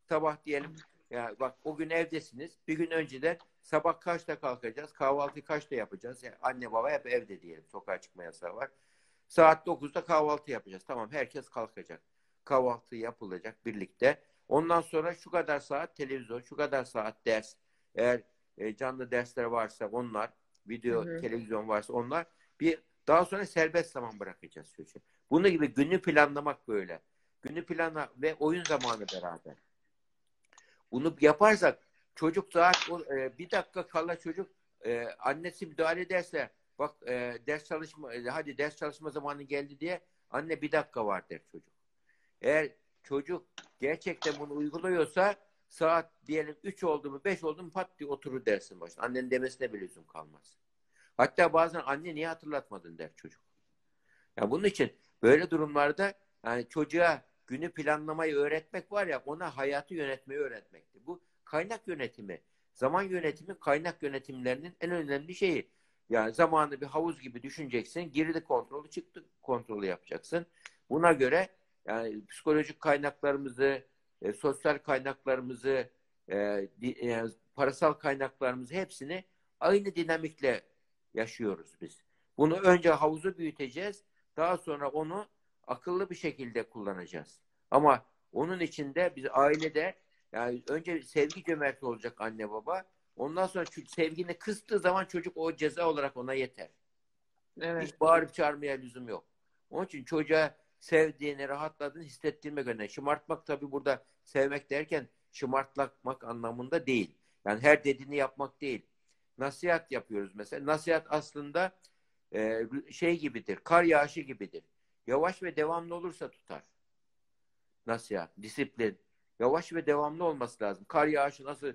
Sabah diyelim ya bak o gün evdesiniz. Bir gün önceden sabah kaçta kalkacağız? Kahvaltıyı kaçta yapacağız? Yani anne baba hep evde diyelim. Sokağa çıkma yasağı var. Saat 9'da kahvaltı yapacağız. Tamam herkes kalkacak. Kahvaltı yapılacak birlikte. Ondan sonra şu kadar saat televizyon, şu kadar saat ders. Eğer e, canlı dersler varsa onlar, video, Hı hı. televizyon varsa onlar. Bir daha sonra serbest zaman bırakacağız çocuğa. Bunu gibi günü planlamak böyle. Günü planla ve oyun zamanı beraber. Bunu yaparsak çocuk saat e, bir dakika kala çocuk e, annesi müdahale ederse bak e, ders çalışma e, hadi ders çalışma zamanı geldi diye anne bir dakika var der çocuk. Eğer çocuk gerçekten bunu uyguluyorsa saat diyelim 3 oldu mu 5 oldu mu pat diye oturur dersin başına. Annenin demesine bile lüzum kalmaz. Hatta bazen anne niye hatırlatmadın der çocuk. Ya bunun için böyle durumlarda yani çocuğa günü planlamayı öğretmek var ya ona hayatı yönetmeyi öğretmektir. Bu kaynak yönetimi, zaman yönetimi kaynak yönetimlerinin en önemli şeyi. Yani zamanı bir havuz gibi düşüneceksin. Girdi kontrolü çıktı kontrolü yapacaksın. Buna göre yani psikolojik kaynaklarımızı, e, sosyal kaynaklarımızı, e, e, parasal kaynaklarımızı hepsini aynı dinamikle yaşıyoruz biz. Bunu önce havuzu büyüteceğiz. Daha sonra onu akıllı bir şekilde kullanacağız. Ama onun içinde biz ailede yani önce sevgi cömerti olacak anne baba. Ondan sonra çünkü sevgini kıstığı zaman çocuk o ceza olarak ona yeter. Evet. Hiç bağırıp çağırmaya lüzum yok. Onun için çocuğa sevdiğini, rahatladığını hissettirmek önemli. Şımartmak tabii burada sevmek derken şımartmak anlamında değil. Yani her dediğini yapmak değil. Nasihat yapıyoruz mesela. Nasihat aslında e, şey gibidir, kar yağışı gibidir. Yavaş ve devamlı olursa tutar. Nasihat, disiplin. Yavaş ve devamlı olması lazım. Kar yağışı nasıl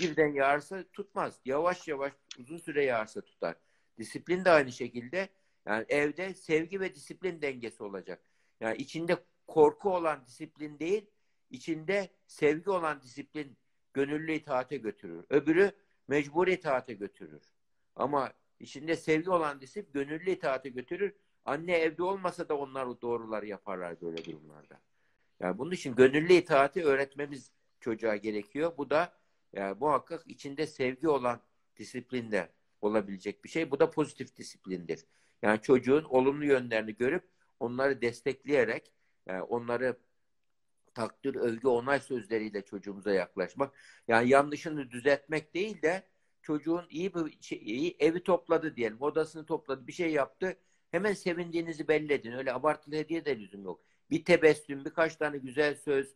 birden yağarsa tutmaz. Yavaş yavaş uzun süre yağarsa tutar. Disiplin de aynı şekilde. Yani evde sevgi ve disiplin dengesi olacak. Yani içinde korku olan disiplin değil, içinde sevgi olan disiplin gönüllü itaate götürür. Öbürü mecburi itaate götürür. Ama içinde sevgi olan disiplin gönüllü itaate götürür. Anne evde olmasa da onlar doğruları yaparlar böyle durumlarda. Yani bunun için gönüllü itaati öğretmemiz çocuğa gerekiyor. Bu da yani muhakkak içinde sevgi olan disiplinde olabilecek bir şey. Bu da pozitif disiplindir. Yani çocuğun olumlu yönlerini görüp onları destekleyerek yani onları takdir, övgü, onay sözleriyle çocuğumuza yaklaşmak. Yani yanlışını düzeltmek değil de çocuğun iyi bir şey, iyi evi topladı diyelim, odasını topladı, bir şey yaptı. Hemen sevindiğinizi belli edin. Öyle abartılı hediye de lüzum yok. Bir tebessüm, birkaç tane güzel söz.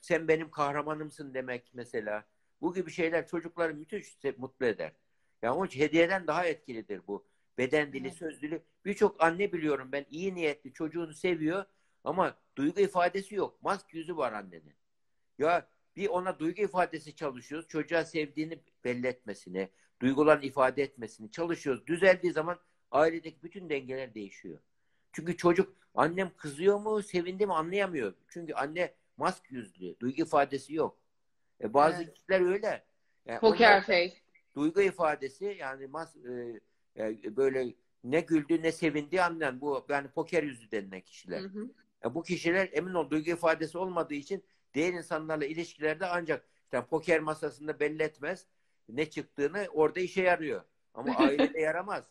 Sen benim kahramanımsın demek mesela. Bu gibi şeyler çocukları müthiş mutlu eder. Yani onun için hediyeden daha etkilidir bu. Beden dili, evet. söz dili. Birçok anne biliyorum ben iyi niyetli çocuğunu seviyor ama duygu ifadesi yok. Mask yüzü var annenin. Ya bir ona duygu ifadesi çalışıyoruz. Çocuğa sevdiğini belli etmesini, duygularını ifade etmesini çalışıyoruz. Düzeldiği zaman ailedeki bütün dengeler değişiyor. Çünkü çocuk annem kızıyor mu, sevindi mi anlayamıyor. Çünkü anne mask yüzlü, duygu ifadesi yok. E bazı evet. kişiler öyle. Yani Poker face. Duygu ifadesi yani mas, e, e, böyle ne güldü ne sevindi anlayan bu yani poker yüzü denilen kişiler. Hı hı. E, bu kişiler emin ol duygu ifadesi olmadığı için diğer insanlarla ilişkilerde ancak işte poker masasında belli etmez ne çıktığını orada işe yarıyor. Ama [LAUGHS] ailede yaramaz.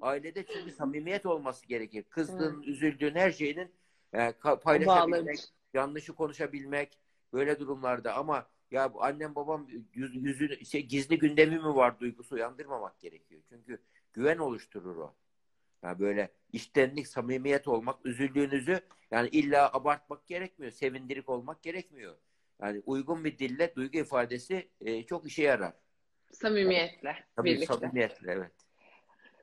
Ailede çünkü samimiyet olması gerekir. Kızdığın, üzüldüğün her şeyinin e, paylaşabilmek, yanlışı konuşabilmek böyle durumlarda ama ya annem babam yüz, yüzü şey, gizli gündemi mi var duygusu uyandırmamak gerekiyor. Çünkü güven oluşturur o. Yani böyle iştenlik, samimiyet olmak, üzüldüğünüzü yani illa abartmak gerekmiyor. Sevindirik olmak gerekmiyor. Yani uygun bir dille duygu ifadesi e, çok işe yarar. Samimiyetle. Tabii birlikte. samimiyetle evet.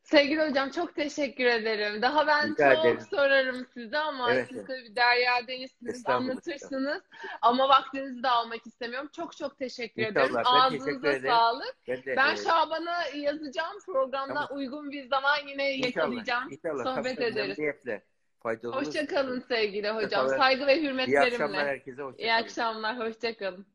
Sevgili hocam çok teşekkür ederim. Daha ben Rica çok ederim. sorarım size ama evet, siz evet. tabii Derya Deniz'siniz, anlatırsınız. Ama vaktinizi de almak istemiyorum. Çok çok teşekkür İnşallah. ederim. Ben Ağzınıza teşekkür sağlık. Ben, de, ben evet. Şaban'a yazacağım. Programda tamam. uygun bir zaman yine yakalayacağım. İnşallah. Sohbet tamam, ederiz. Faydalı Hoşçakalın sevgili hocam. Saygı ve hürmetlerimle. İyi akşamlar herkese. Hoşça İyi akşamlar. Hoşçakalın.